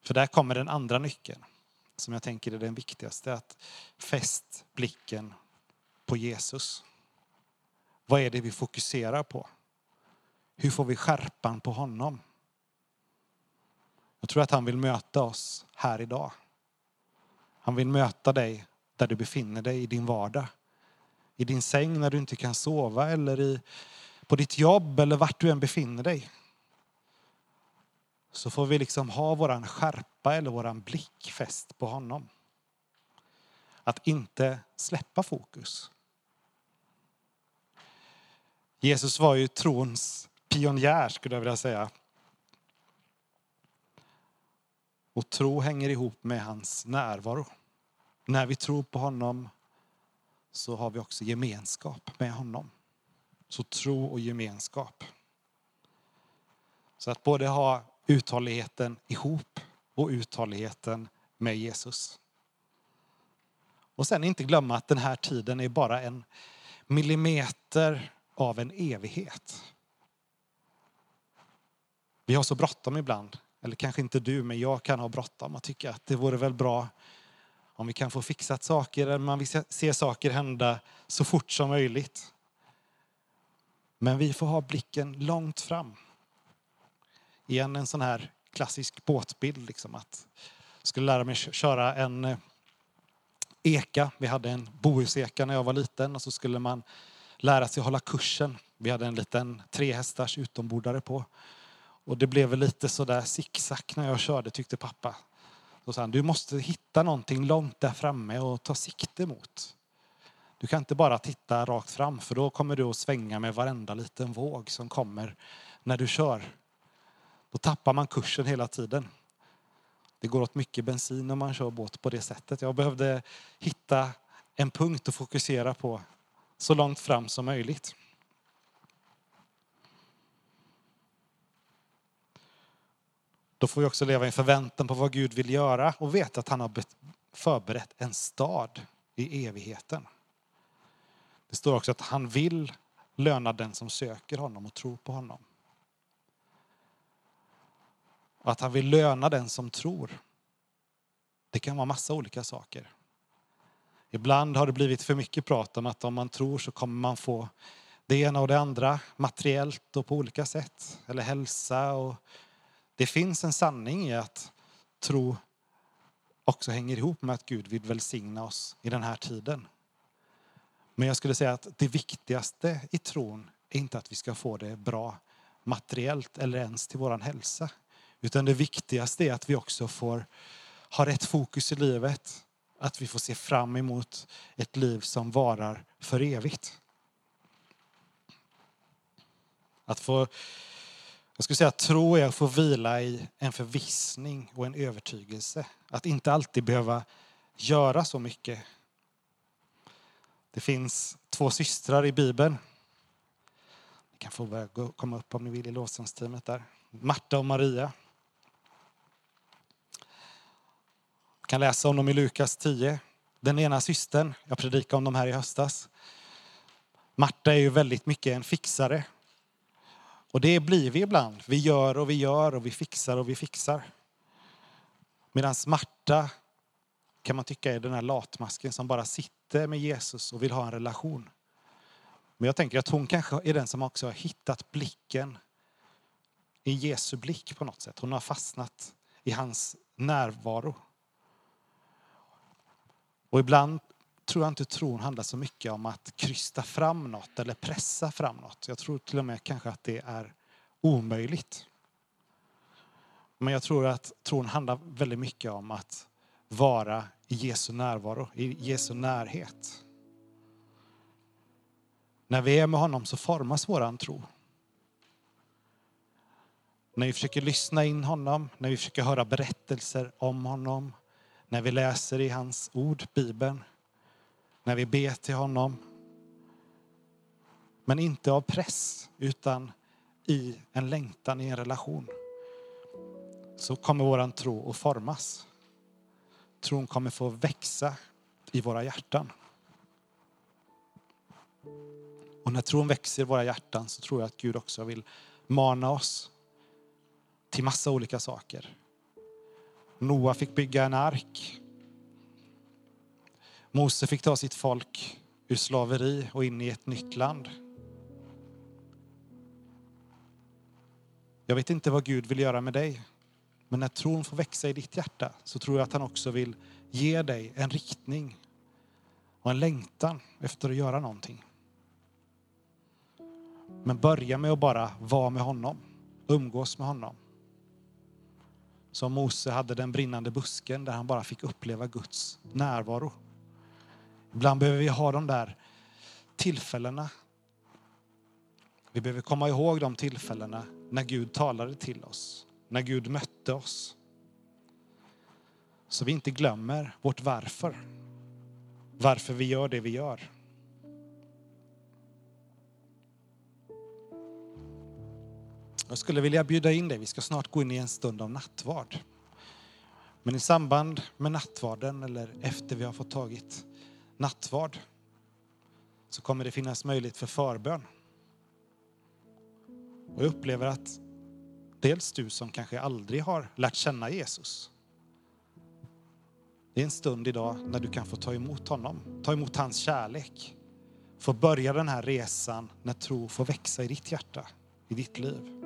För där kommer den andra nyckeln som jag tänker är den viktigaste. Att fäst blicken på Jesus. Vad är det vi fokuserar på? Hur får vi skärpan på honom? Jag tror att han vill möta oss här idag. Han vill möta dig där du befinner dig i din vardag. I din säng när du inte kan sova eller i, på ditt jobb eller vart du än befinner dig. Så får vi liksom ha våran skärpa eller våran blick fäst på honom. Att inte släppa fokus. Jesus var ju trons pionjär skulle jag vilja säga. Och tro hänger ihop med hans närvaro. När vi tror på honom så har vi också gemenskap med honom. Så tro och gemenskap. Så att både ha uthålligheten ihop och uthålligheten med Jesus. Och sen inte glömma att den här tiden är bara en millimeter av en evighet. Vi har så bråttom ibland, eller kanske inte du, men jag kan ha bråttom och tycka att det vore väl bra om vi kan få fixat saker, eller man vill se saker hända så fort som möjligt. Men vi får ha blicken långt fram. Igen en sån här klassisk båtbild, liksom att jag skulle lära mig köra en eh, eka. Vi hade en bohuseka när jag var liten och så skulle man lära sig hålla kursen. Vi hade en liten trehästars utombordare på. Och det blev väl lite sådär sicksack när jag körde tyckte pappa. Då sa han, du måste hitta någonting långt där framme och ta sikte mot. Du kan inte bara titta rakt fram för då kommer du att svänga med varenda liten våg som kommer när du kör. Då tappar man kursen hela tiden. Det går åt mycket bensin när man kör båt på det sättet. Jag behövde hitta en punkt att fokusera på så långt fram som möjligt. Då får vi också leva i förväntan på vad Gud vill göra och veta att han har förberett en stad i evigheten. Det står också att han vill löna den som söker honom och tror på honom. Och att han vill löna den som tror. Det kan vara massa olika saker. Ibland har det blivit för mycket prat om att om man tror så kommer man få det ena och det andra materiellt och på olika sätt. Eller hälsa. Och det finns en sanning i att tro också hänger ihop med att Gud vill välsigna oss i den här tiden. Men jag skulle säga att det viktigaste i tron är inte att vi ska få det bra materiellt eller ens till vår hälsa. Utan det viktigaste är att vi också får ha rätt fokus i livet. Att vi får se fram emot ett liv som varar för evigt. Att få, jag skulle säga att tro är att få vila i en förvissning och en övertygelse. Att inte alltid behöva göra så mycket. Det finns två systrar i Bibeln. Ni kan få börja komma upp om ni vill i lovsångsteamet där. Marta och Maria. Kan läsa om dem i Lukas 10. Den ena systern, jag predikade om dem här i höstas. Marta är ju väldigt mycket en fixare. Och det blir vi ibland. Vi gör och vi gör och vi fixar och vi fixar. Medan Marta kan man tycka är den här latmasken som bara sitter med Jesus och vill ha en relation. Men jag tänker att hon kanske är den som också har hittat blicken i Jesu blick på något sätt. Hon har fastnat i hans närvaro. Och ibland tror jag inte tron handlar så mycket om att krysta fram något eller pressa fram något. Jag tror till och med kanske att det är omöjligt. Men jag tror att tron handlar väldigt mycket om att vara i Jesu närvaro, i Jesu närhet. När vi är med honom så formas våran tro. När vi försöker lyssna in honom, när vi försöker höra berättelser om honom, när vi läser i hans ord, Bibeln, när vi ber till honom. Men inte av press, utan i en längtan, i en relation. Så kommer våran tro att formas. Tron kommer få växa i våra hjärtan. Och när tron växer i våra hjärtan så tror jag att Gud också vill mana oss till massa olika saker. Noa fick bygga en ark. Mose fick ta sitt folk ur slaveri och in i ett nytt land. Jag vet inte vad Gud vill göra med dig. Men när tron får växa i ditt hjärta så tror jag att han också vill ge dig en riktning och en längtan efter att göra någonting. Men börja med att bara vara med honom, umgås med honom. Som Mose hade den brinnande busken där han bara fick uppleva Guds närvaro. Ibland behöver vi ha de där tillfällena. Vi behöver komma ihåg de tillfällena när Gud talade till oss, när Gud mötte oss. Så vi inte glömmer vårt varför. Varför vi gör det vi gör. Jag skulle vilja bjuda in dig, vi ska snart gå in i en stund av nattvard. Men i samband med nattvarden eller efter vi har fått tagit nattvard så kommer det finnas möjlighet för förbön. Och jag upplever att dels du som kanske aldrig har lärt känna Jesus. Det är en stund idag när du kan få ta emot honom, ta emot hans kärlek. Få börja den här resan när tro får växa i ditt hjärta, i ditt liv.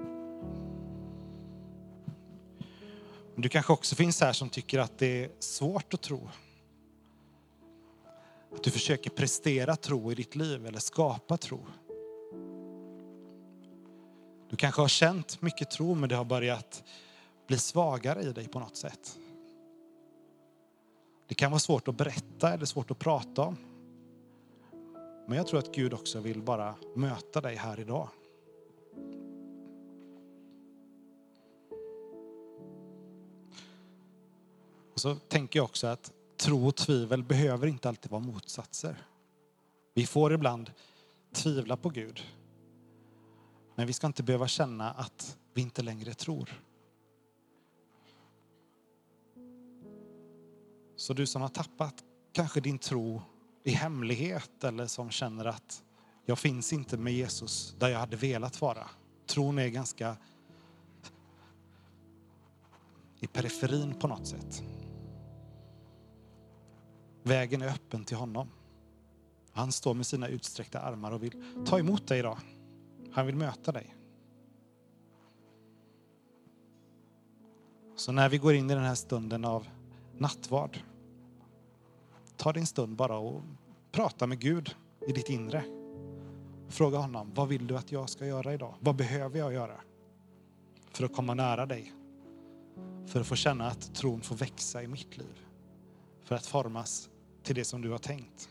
Men Du kanske också finns här som tycker att det är svårt att tro. Att du försöker prestera tro i ditt liv eller skapa tro. Du kanske har känt mycket tro men det har börjat bli svagare i dig på något sätt. Det kan vara svårt att berätta eller svårt att prata om. Men jag tror att Gud också vill bara möta dig här idag. Och så tänker jag också att tro och tvivel behöver inte alltid vara motsatser. Vi får ibland tvivla på Gud. Men vi ska inte behöva känna att vi inte längre tror. Så du som har tappat kanske din tro i hemlighet eller som känner att jag finns inte med Jesus där jag hade velat vara. Tron är ganska i periferin på något sätt. Vägen är öppen till honom. Han står med sina utsträckta armar och vill ta emot dig idag. Han vill möta dig. Så när vi går in i den här stunden av nattvard, ta din stund bara och prata med Gud i ditt inre. Fråga honom, vad vill du att jag ska göra idag? Vad behöver jag göra för att komma nära dig? För att få känna att tron får växa i mitt liv. För att formas till det som du har tänkt.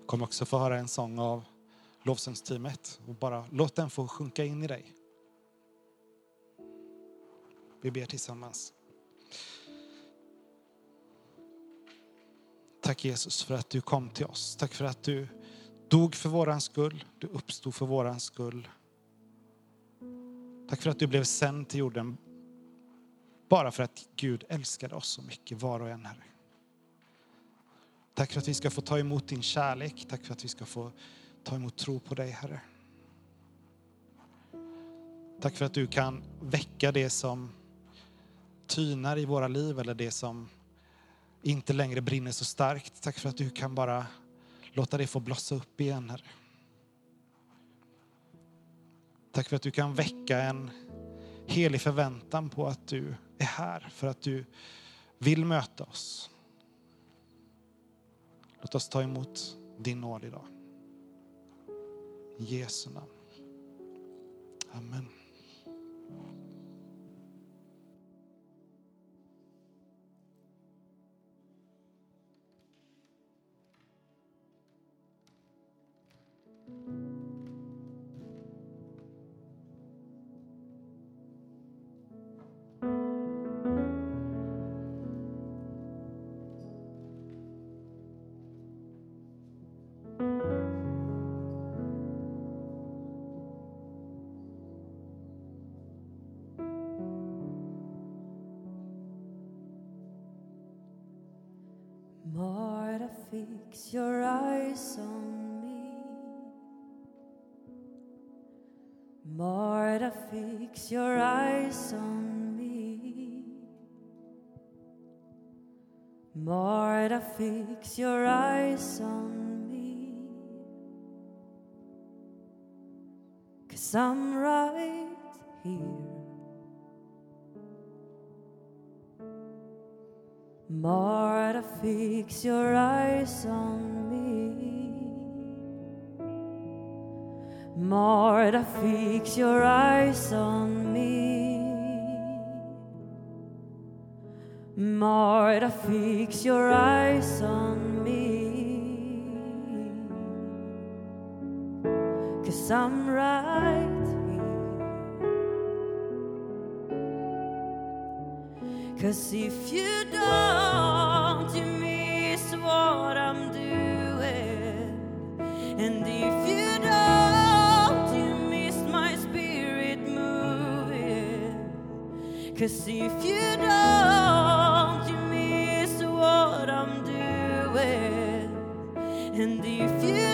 Du kommer också få höra en sång av lovsångsteamet och bara låt den få sjunka in i dig. Vi ber tillsammans. Tack Jesus för att du kom till oss. Tack för att du dog för våran skull. Du uppstod för våran skull. Tack för att du blev sänd till jorden bara för att Gud älskade oss så mycket, var och en, Herre. Tack för att vi ska få ta emot din kärlek. Tack för att vi ska få ta emot tro på dig, Herre. Tack för att du kan väcka det som tynar i våra liv eller det som inte längre brinner så starkt. Tack för att du kan bara låta det få blossa upp igen, Herre. Tack för att du kan väcka en helig förväntan på att du är här, för att du vill möta oss. Låt oss ta emot din nåd idag. I Jesu namn. Amen. fix your eyes on me. Cause I'm right here. Marta, fix your eyes on me. Marta, fix your eyes on me. Marta, fix your eyes on me. Cause I'm right here. Cause if you don't, you miss what I'm doing. And if you don't, you miss my spirit moving. Cause if you don't, refuse.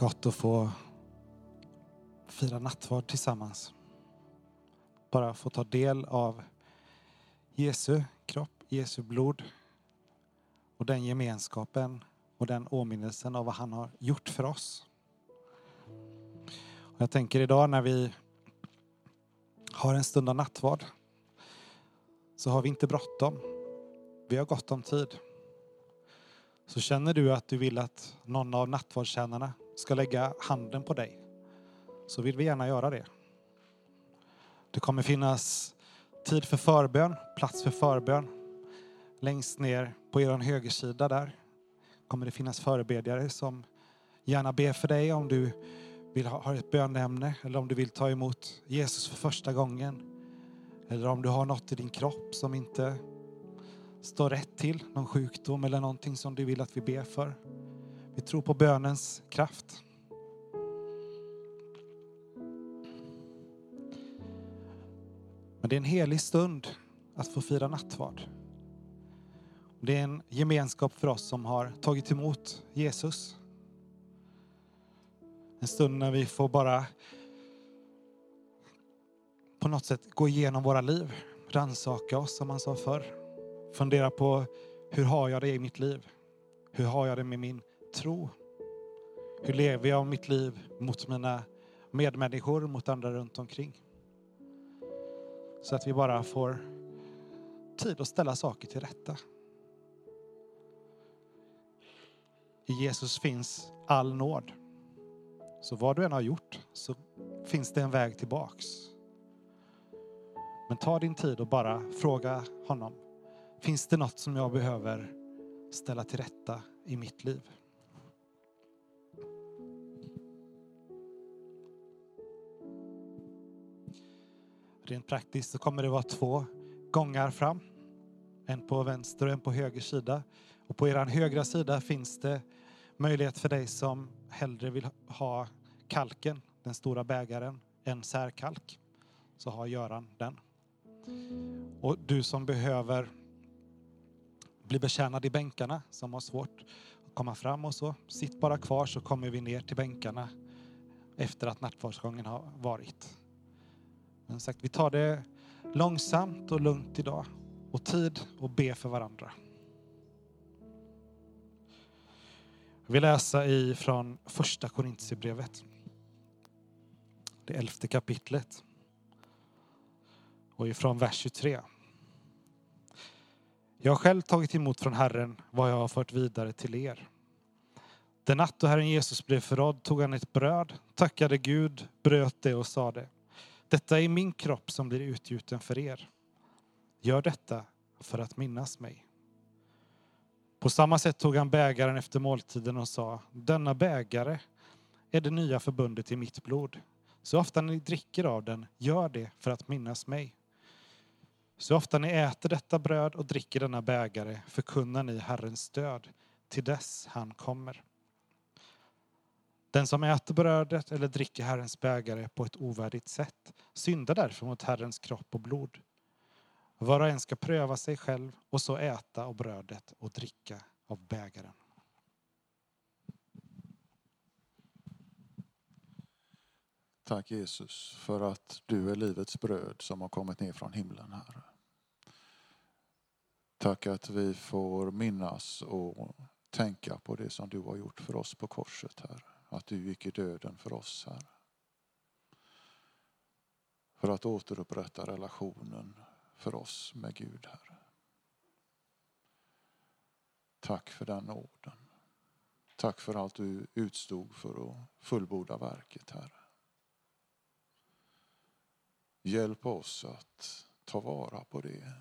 Gott att få fira nattvard tillsammans. Bara få ta del av Jesu kropp, Jesu blod och den gemenskapen och den åminnelsen av vad han har gjort för oss. Och jag tänker idag när vi har en stund av nattvard så har vi inte bråttom. Vi har gott om tid. Så känner du att du vill att någon av nattvardstjänarna ska lägga handen på dig så vill vi gärna göra det. Det kommer finnas tid för förbön, plats för förbön. Längst ner på er högersida där kommer det finnas förebedjare som gärna ber för dig om du vill ha ett bönämne eller om du vill ta emot Jesus för första gången. Eller om du har något i din kropp som inte står rätt till, någon sjukdom eller någonting som du vill att vi ber för. Vi tror på bönens kraft. Men det är en helig stund att få fira nattvard. Det är en gemenskap för oss som har tagit emot Jesus. En stund när vi får bara på något sätt gå igenom våra liv, rannsaka oss som man sa förr. Fundera på hur har jag det i mitt liv? Hur har jag det med min tro? Hur lever jag mitt liv mot mina medmänniskor, mot andra runt omkring? Så att vi bara får tid att ställa saker till rätta. I Jesus finns all nåd. Så vad du än har gjort så finns det en väg tillbaks. Men ta din tid och bara fråga honom. Finns det något som jag behöver ställa till rätta i mitt liv? Rent praktiskt så kommer det vara två gångar fram. En på vänster och en på höger sida. Och på er högra sida finns det möjlighet för dig som hellre vill ha kalken, den stora bägaren, en särkalk. Så har Göran den. Och du som behöver bli betjänad i bänkarna, som har svårt att komma fram och så, sitt bara kvar så kommer vi ner till bänkarna efter att nattvardsgången har varit. Men sagt, vi tar det långsamt och lugnt idag och tid och be för varandra. Jag vill läsa ifrån första Korintierbrevet. Det elfte kapitlet. Och ifrån vers 23. Jag har själv tagit emot från Herren vad jag har fört vidare till er. Den natt då Herren Jesus blev förrådd tog han ett bröd, tackade Gud, bröt det och sade detta är min kropp som blir utgjuten för er. Gör detta för att minnas mig. På samma sätt tog han bägaren efter måltiden och sa Denna bägare är det nya förbundet i mitt blod. Så ofta ni dricker av den, gör det för att minnas mig. Så ofta ni äter detta bröd och dricker denna bägare förkunnar ni Herrens död till dess han kommer. Den som äter brödet eller dricker Herrens bägare på ett ovärdigt sätt syndar därför mot Herrens kropp och blod. Var och en ska pröva sig själv och så äta av brödet och dricka av bägaren. Tack Jesus för att du är livets bröd som har kommit ner från himlen, Herre. Tack att vi får minnas och tänka på det som du har gjort för oss på korset, Herre. Att du gick i döden för oss, Herre. För att återupprätta relationen för oss med Gud, Herre. Tack för den nåden. Tack för allt du utstod för att fullborda verket, Herre. Hjälp oss att ta vara på det.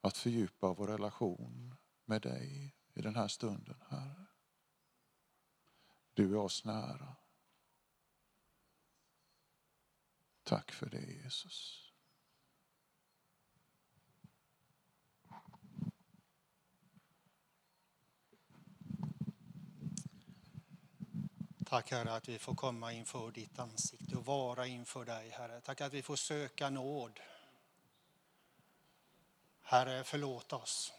Att fördjupa vår relation med dig i den här stunden, Herre. Du är oss nära. Tack för det, Jesus. Tack Herre att vi får komma inför ditt ansikte och vara inför dig Herre. Tack att vi får söka nåd. Herre förlåt oss.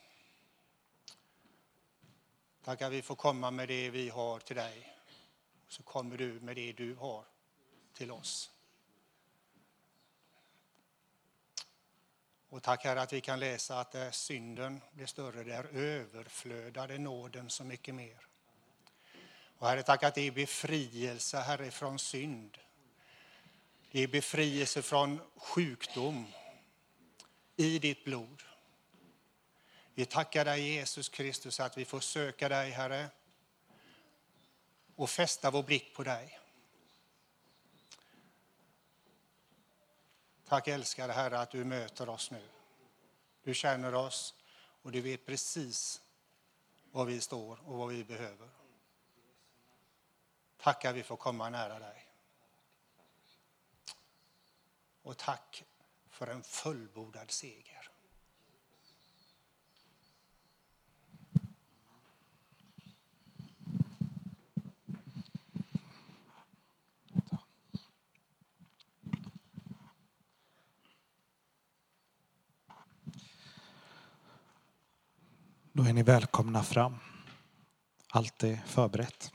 Tack att vi får komma med det vi har till dig. Så kommer du med det du har till oss. Och tack Herre att vi kan läsa att där synden blir större, där överflödade nåden så mycket mer. Och Herre, tack att det är befrielse, Herre, från synd. Det är befrielse från sjukdom i ditt blod. Vi tackar dig Jesus Kristus att vi får söka dig, Herre, och fästa vår blick på dig. Tack älskade Herre att du möter oss nu. Du känner oss och du vet precis var vi står och vad vi behöver. Tack att vi får komma nära dig. Och tack för en fullbordad seger. Då är ni välkomna fram. Allt är förberett.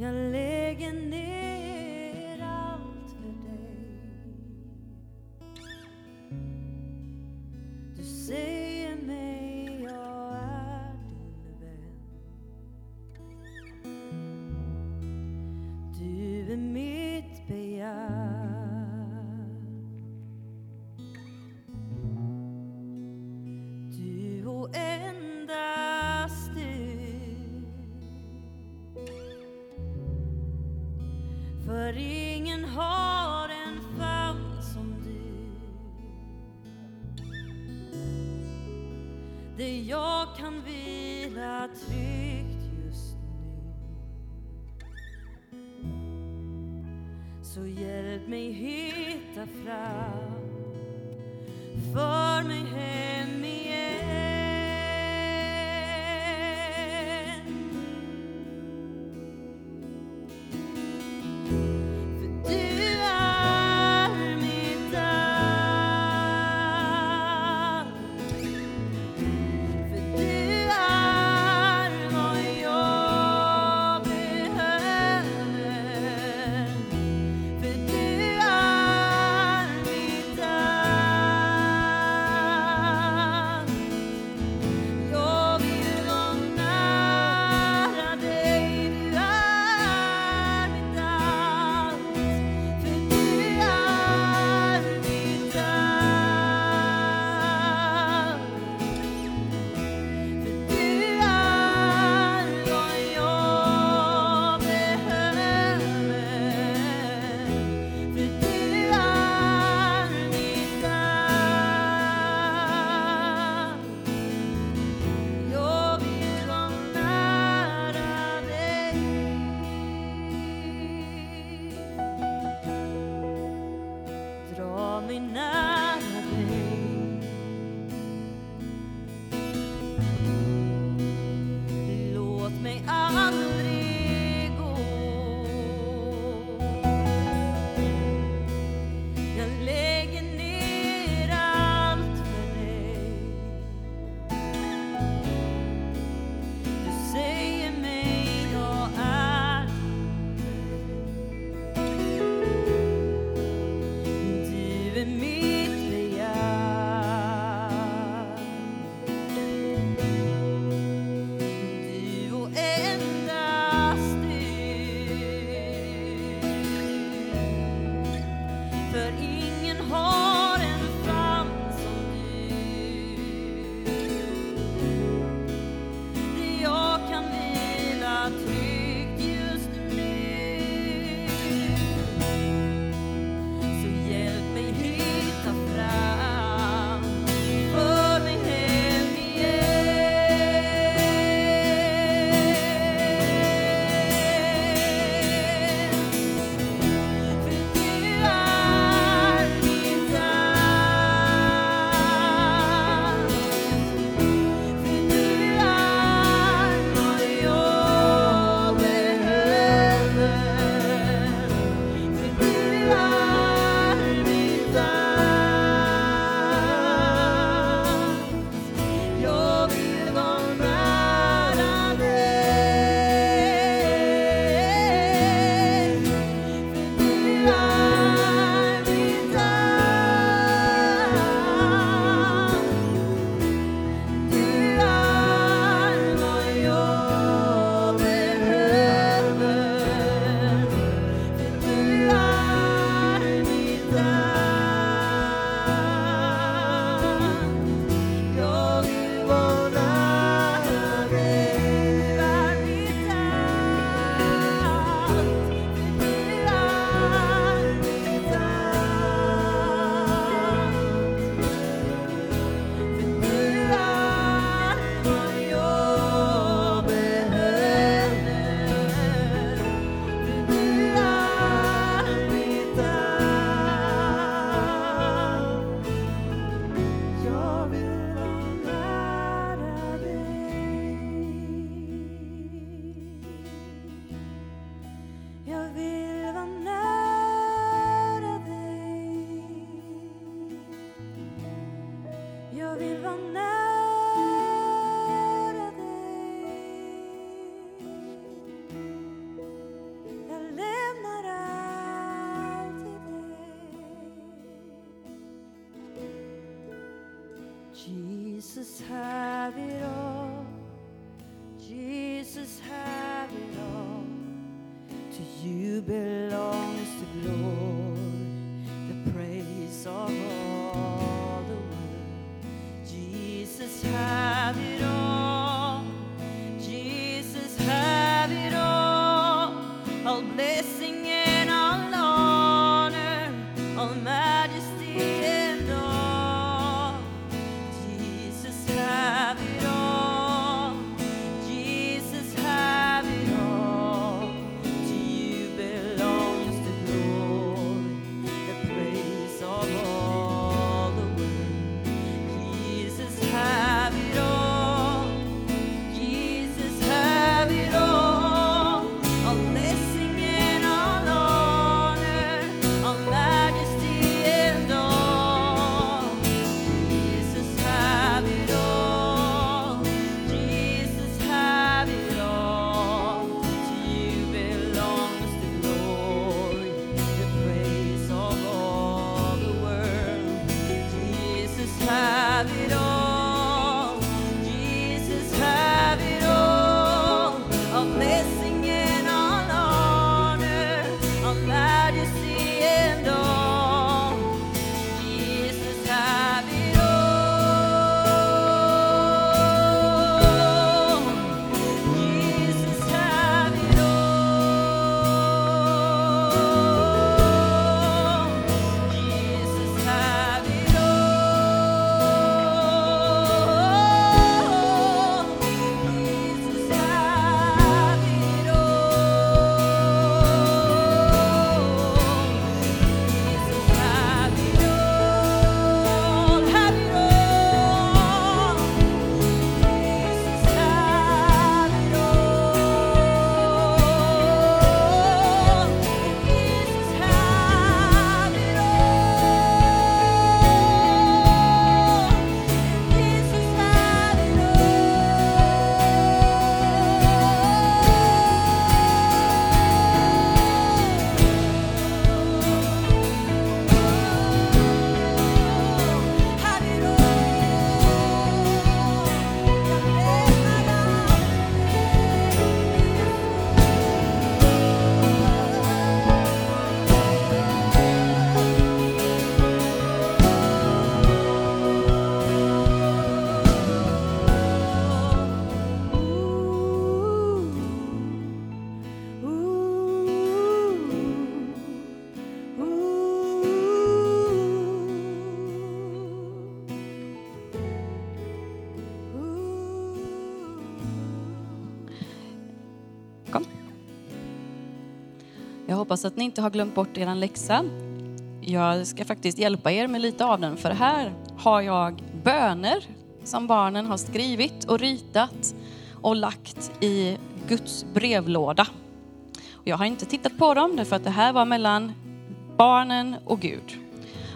Jag lägger Jesus have it all. Jesus have it all. To you belongs the glory. Hoppas att ni inte har glömt bort er läxa. Jag ska faktiskt hjälpa er med lite av den, för här har jag böner som barnen har skrivit och ritat och lagt i Guds brevlåda. Och jag har inte tittat på dem, därför att det här var mellan barnen och Gud.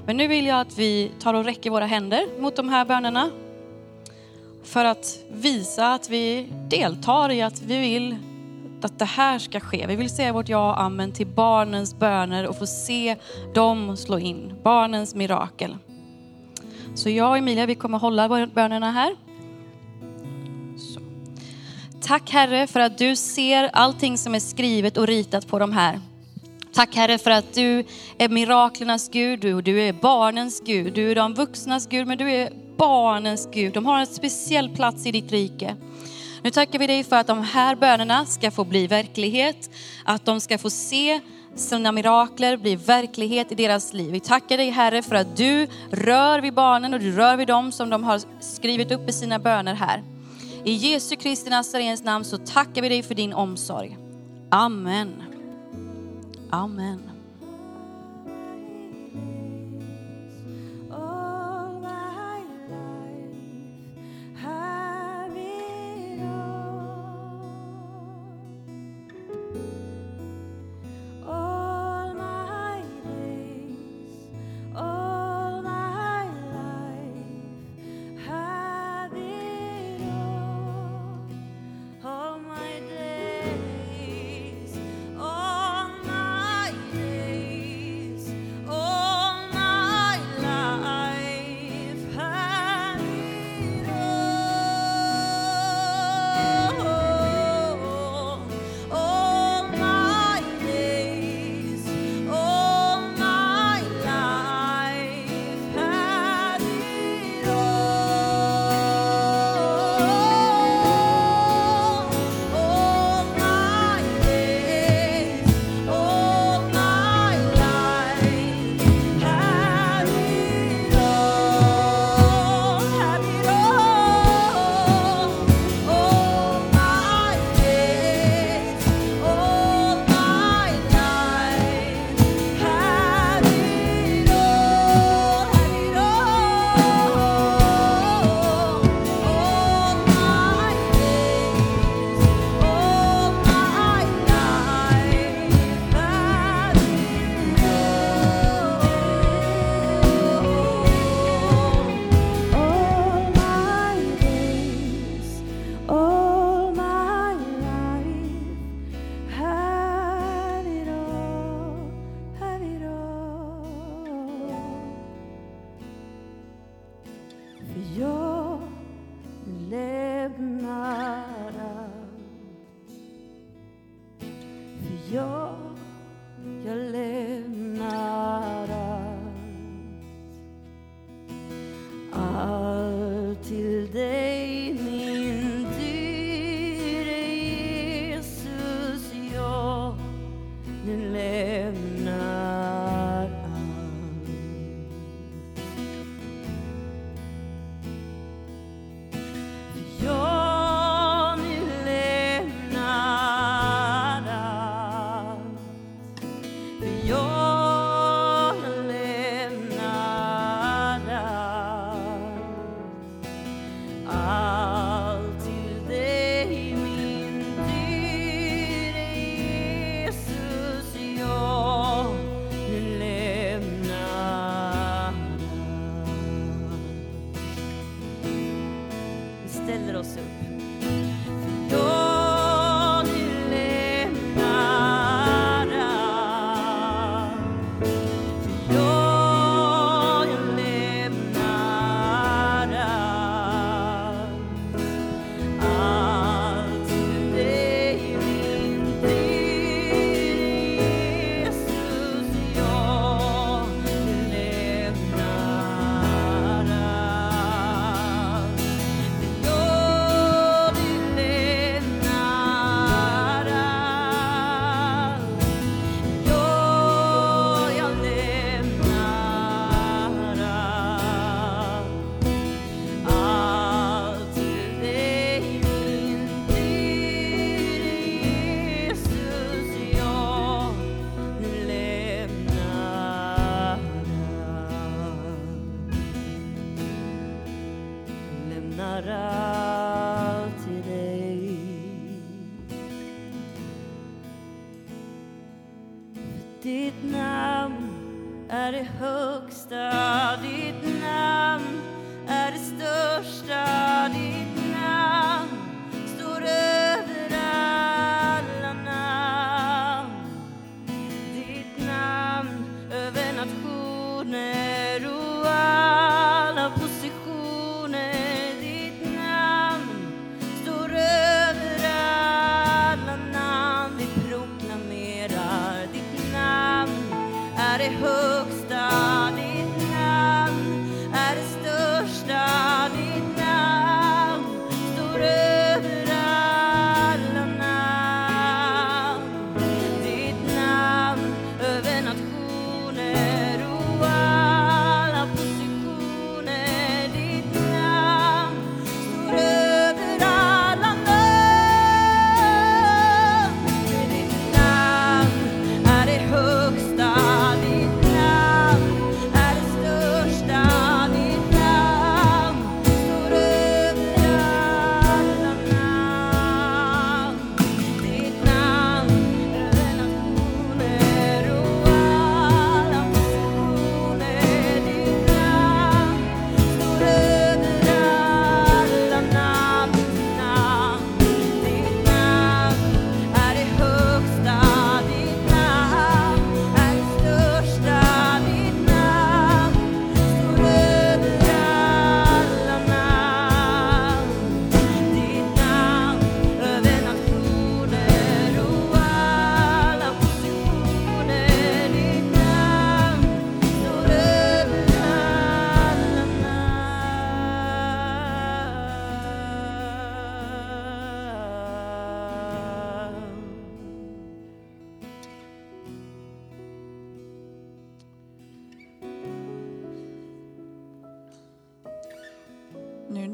Men nu vill jag att vi tar och räcker våra händer mot de här bönerna för att visa att vi deltar i att vi vill att det här ska ske. Vi vill säga vårt ja och amen till barnens böner och få se dem slå in. Barnens mirakel. Så jag och Emilia, vi kommer hålla bönerna här. Så. Tack Herre för att du ser allting som är skrivet och ritat på de här. Tack Herre för att du är miraklernas Gud, du, du är barnens Gud, du är de vuxnas Gud, men du är barnens Gud. De har en speciell plats i ditt rike. Nu tackar vi dig för att de här bönerna ska få bli verklighet, att de ska få se sina mirakler bli verklighet i deras liv. Vi tackar dig Herre för att du rör vid barnen och du rör vid dem som de har skrivit upp i sina böner här. I Jesu Kristi Nazarens namn så tackar vi dig för din omsorg. Amen. Amen.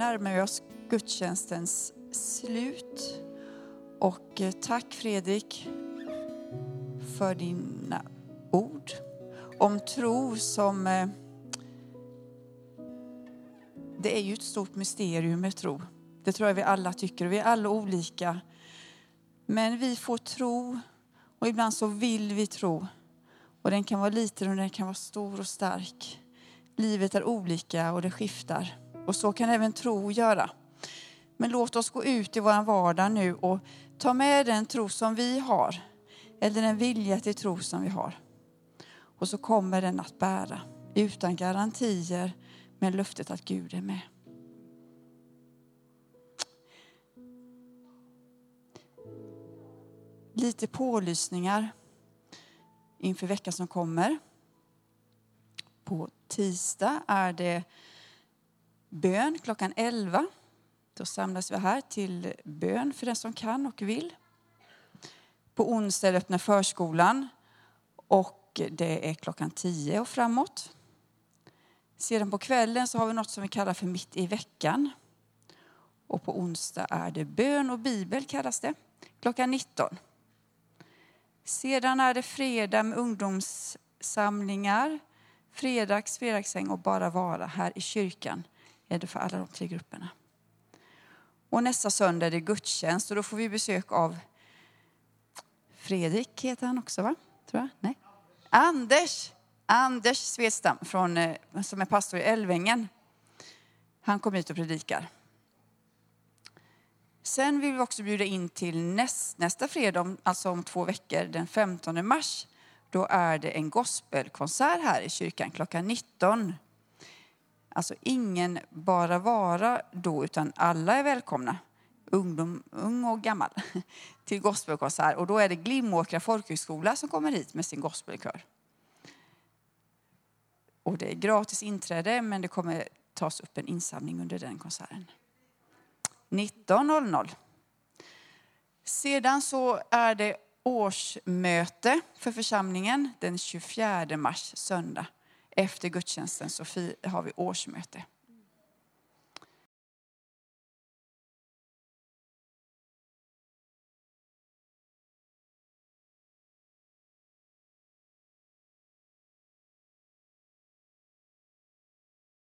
Närmar vi oss gudstjänstens slut. Och eh, tack Fredrik för dina ord om tro som... Eh, det är ju ett stort mysterium med tro. Det tror jag vi alla tycker. Vi är alla olika. Men vi får tro och ibland så vill vi tro. Och den kan vara liten och den kan vara stor och stark. Livet är olika och det skiftar. Och så kan även tro göra. Men låt oss gå ut i vår vardag nu och ta med den tro som vi har. Eller den vilja till tro som vi har. Och så kommer den att bära. Utan garantier, men löftet att Gud är med. Lite pålysningar inför veckan som kommer. På tisdag är det bön klockan 11. Då samlas vi här till bön för den som kan och vill. På onsdag öppnar förskolan och det är klockan 10 och framåt. Sedan på kvällen så har vi något som vi kallar för mitt i veckan. Och på onsdag är det bön och bibel kallas det, klockan 19. Sedan är det fredag med ungdomssamlingar, fredags, fredagsäng och bara vara här i kyrkan. Är det för alla de tre grupperna. Och nästa söndag är det gudstjänst och då får vi besök av Fredrik heter han också va? Tror jag? Nej. Anders! Anders Svedstam från, eh, som är pastor i Älvängen. Han kommer hit och predikar. Sen vill vi också bjuda in till näst, nästa fredag, alltså om två veckor, den 15 mars. Då är det en gospelkonsert här i kyrkan klockan 19. Alltså ingen bara vara då, utan alla är välkomna. Ungdom, ung och gammal. Till gospelkonsert. Och då är det Glimåkra folkhögskola som kommer hit med sin gospelkör. Och det är gratis inträde, men det kommer tas upp en insamling under den konserten. 19.00. Sedan så är det årsmöte för församlingen den 24 mars, söndag. Efter gudstjänsten så har vi årsmöte.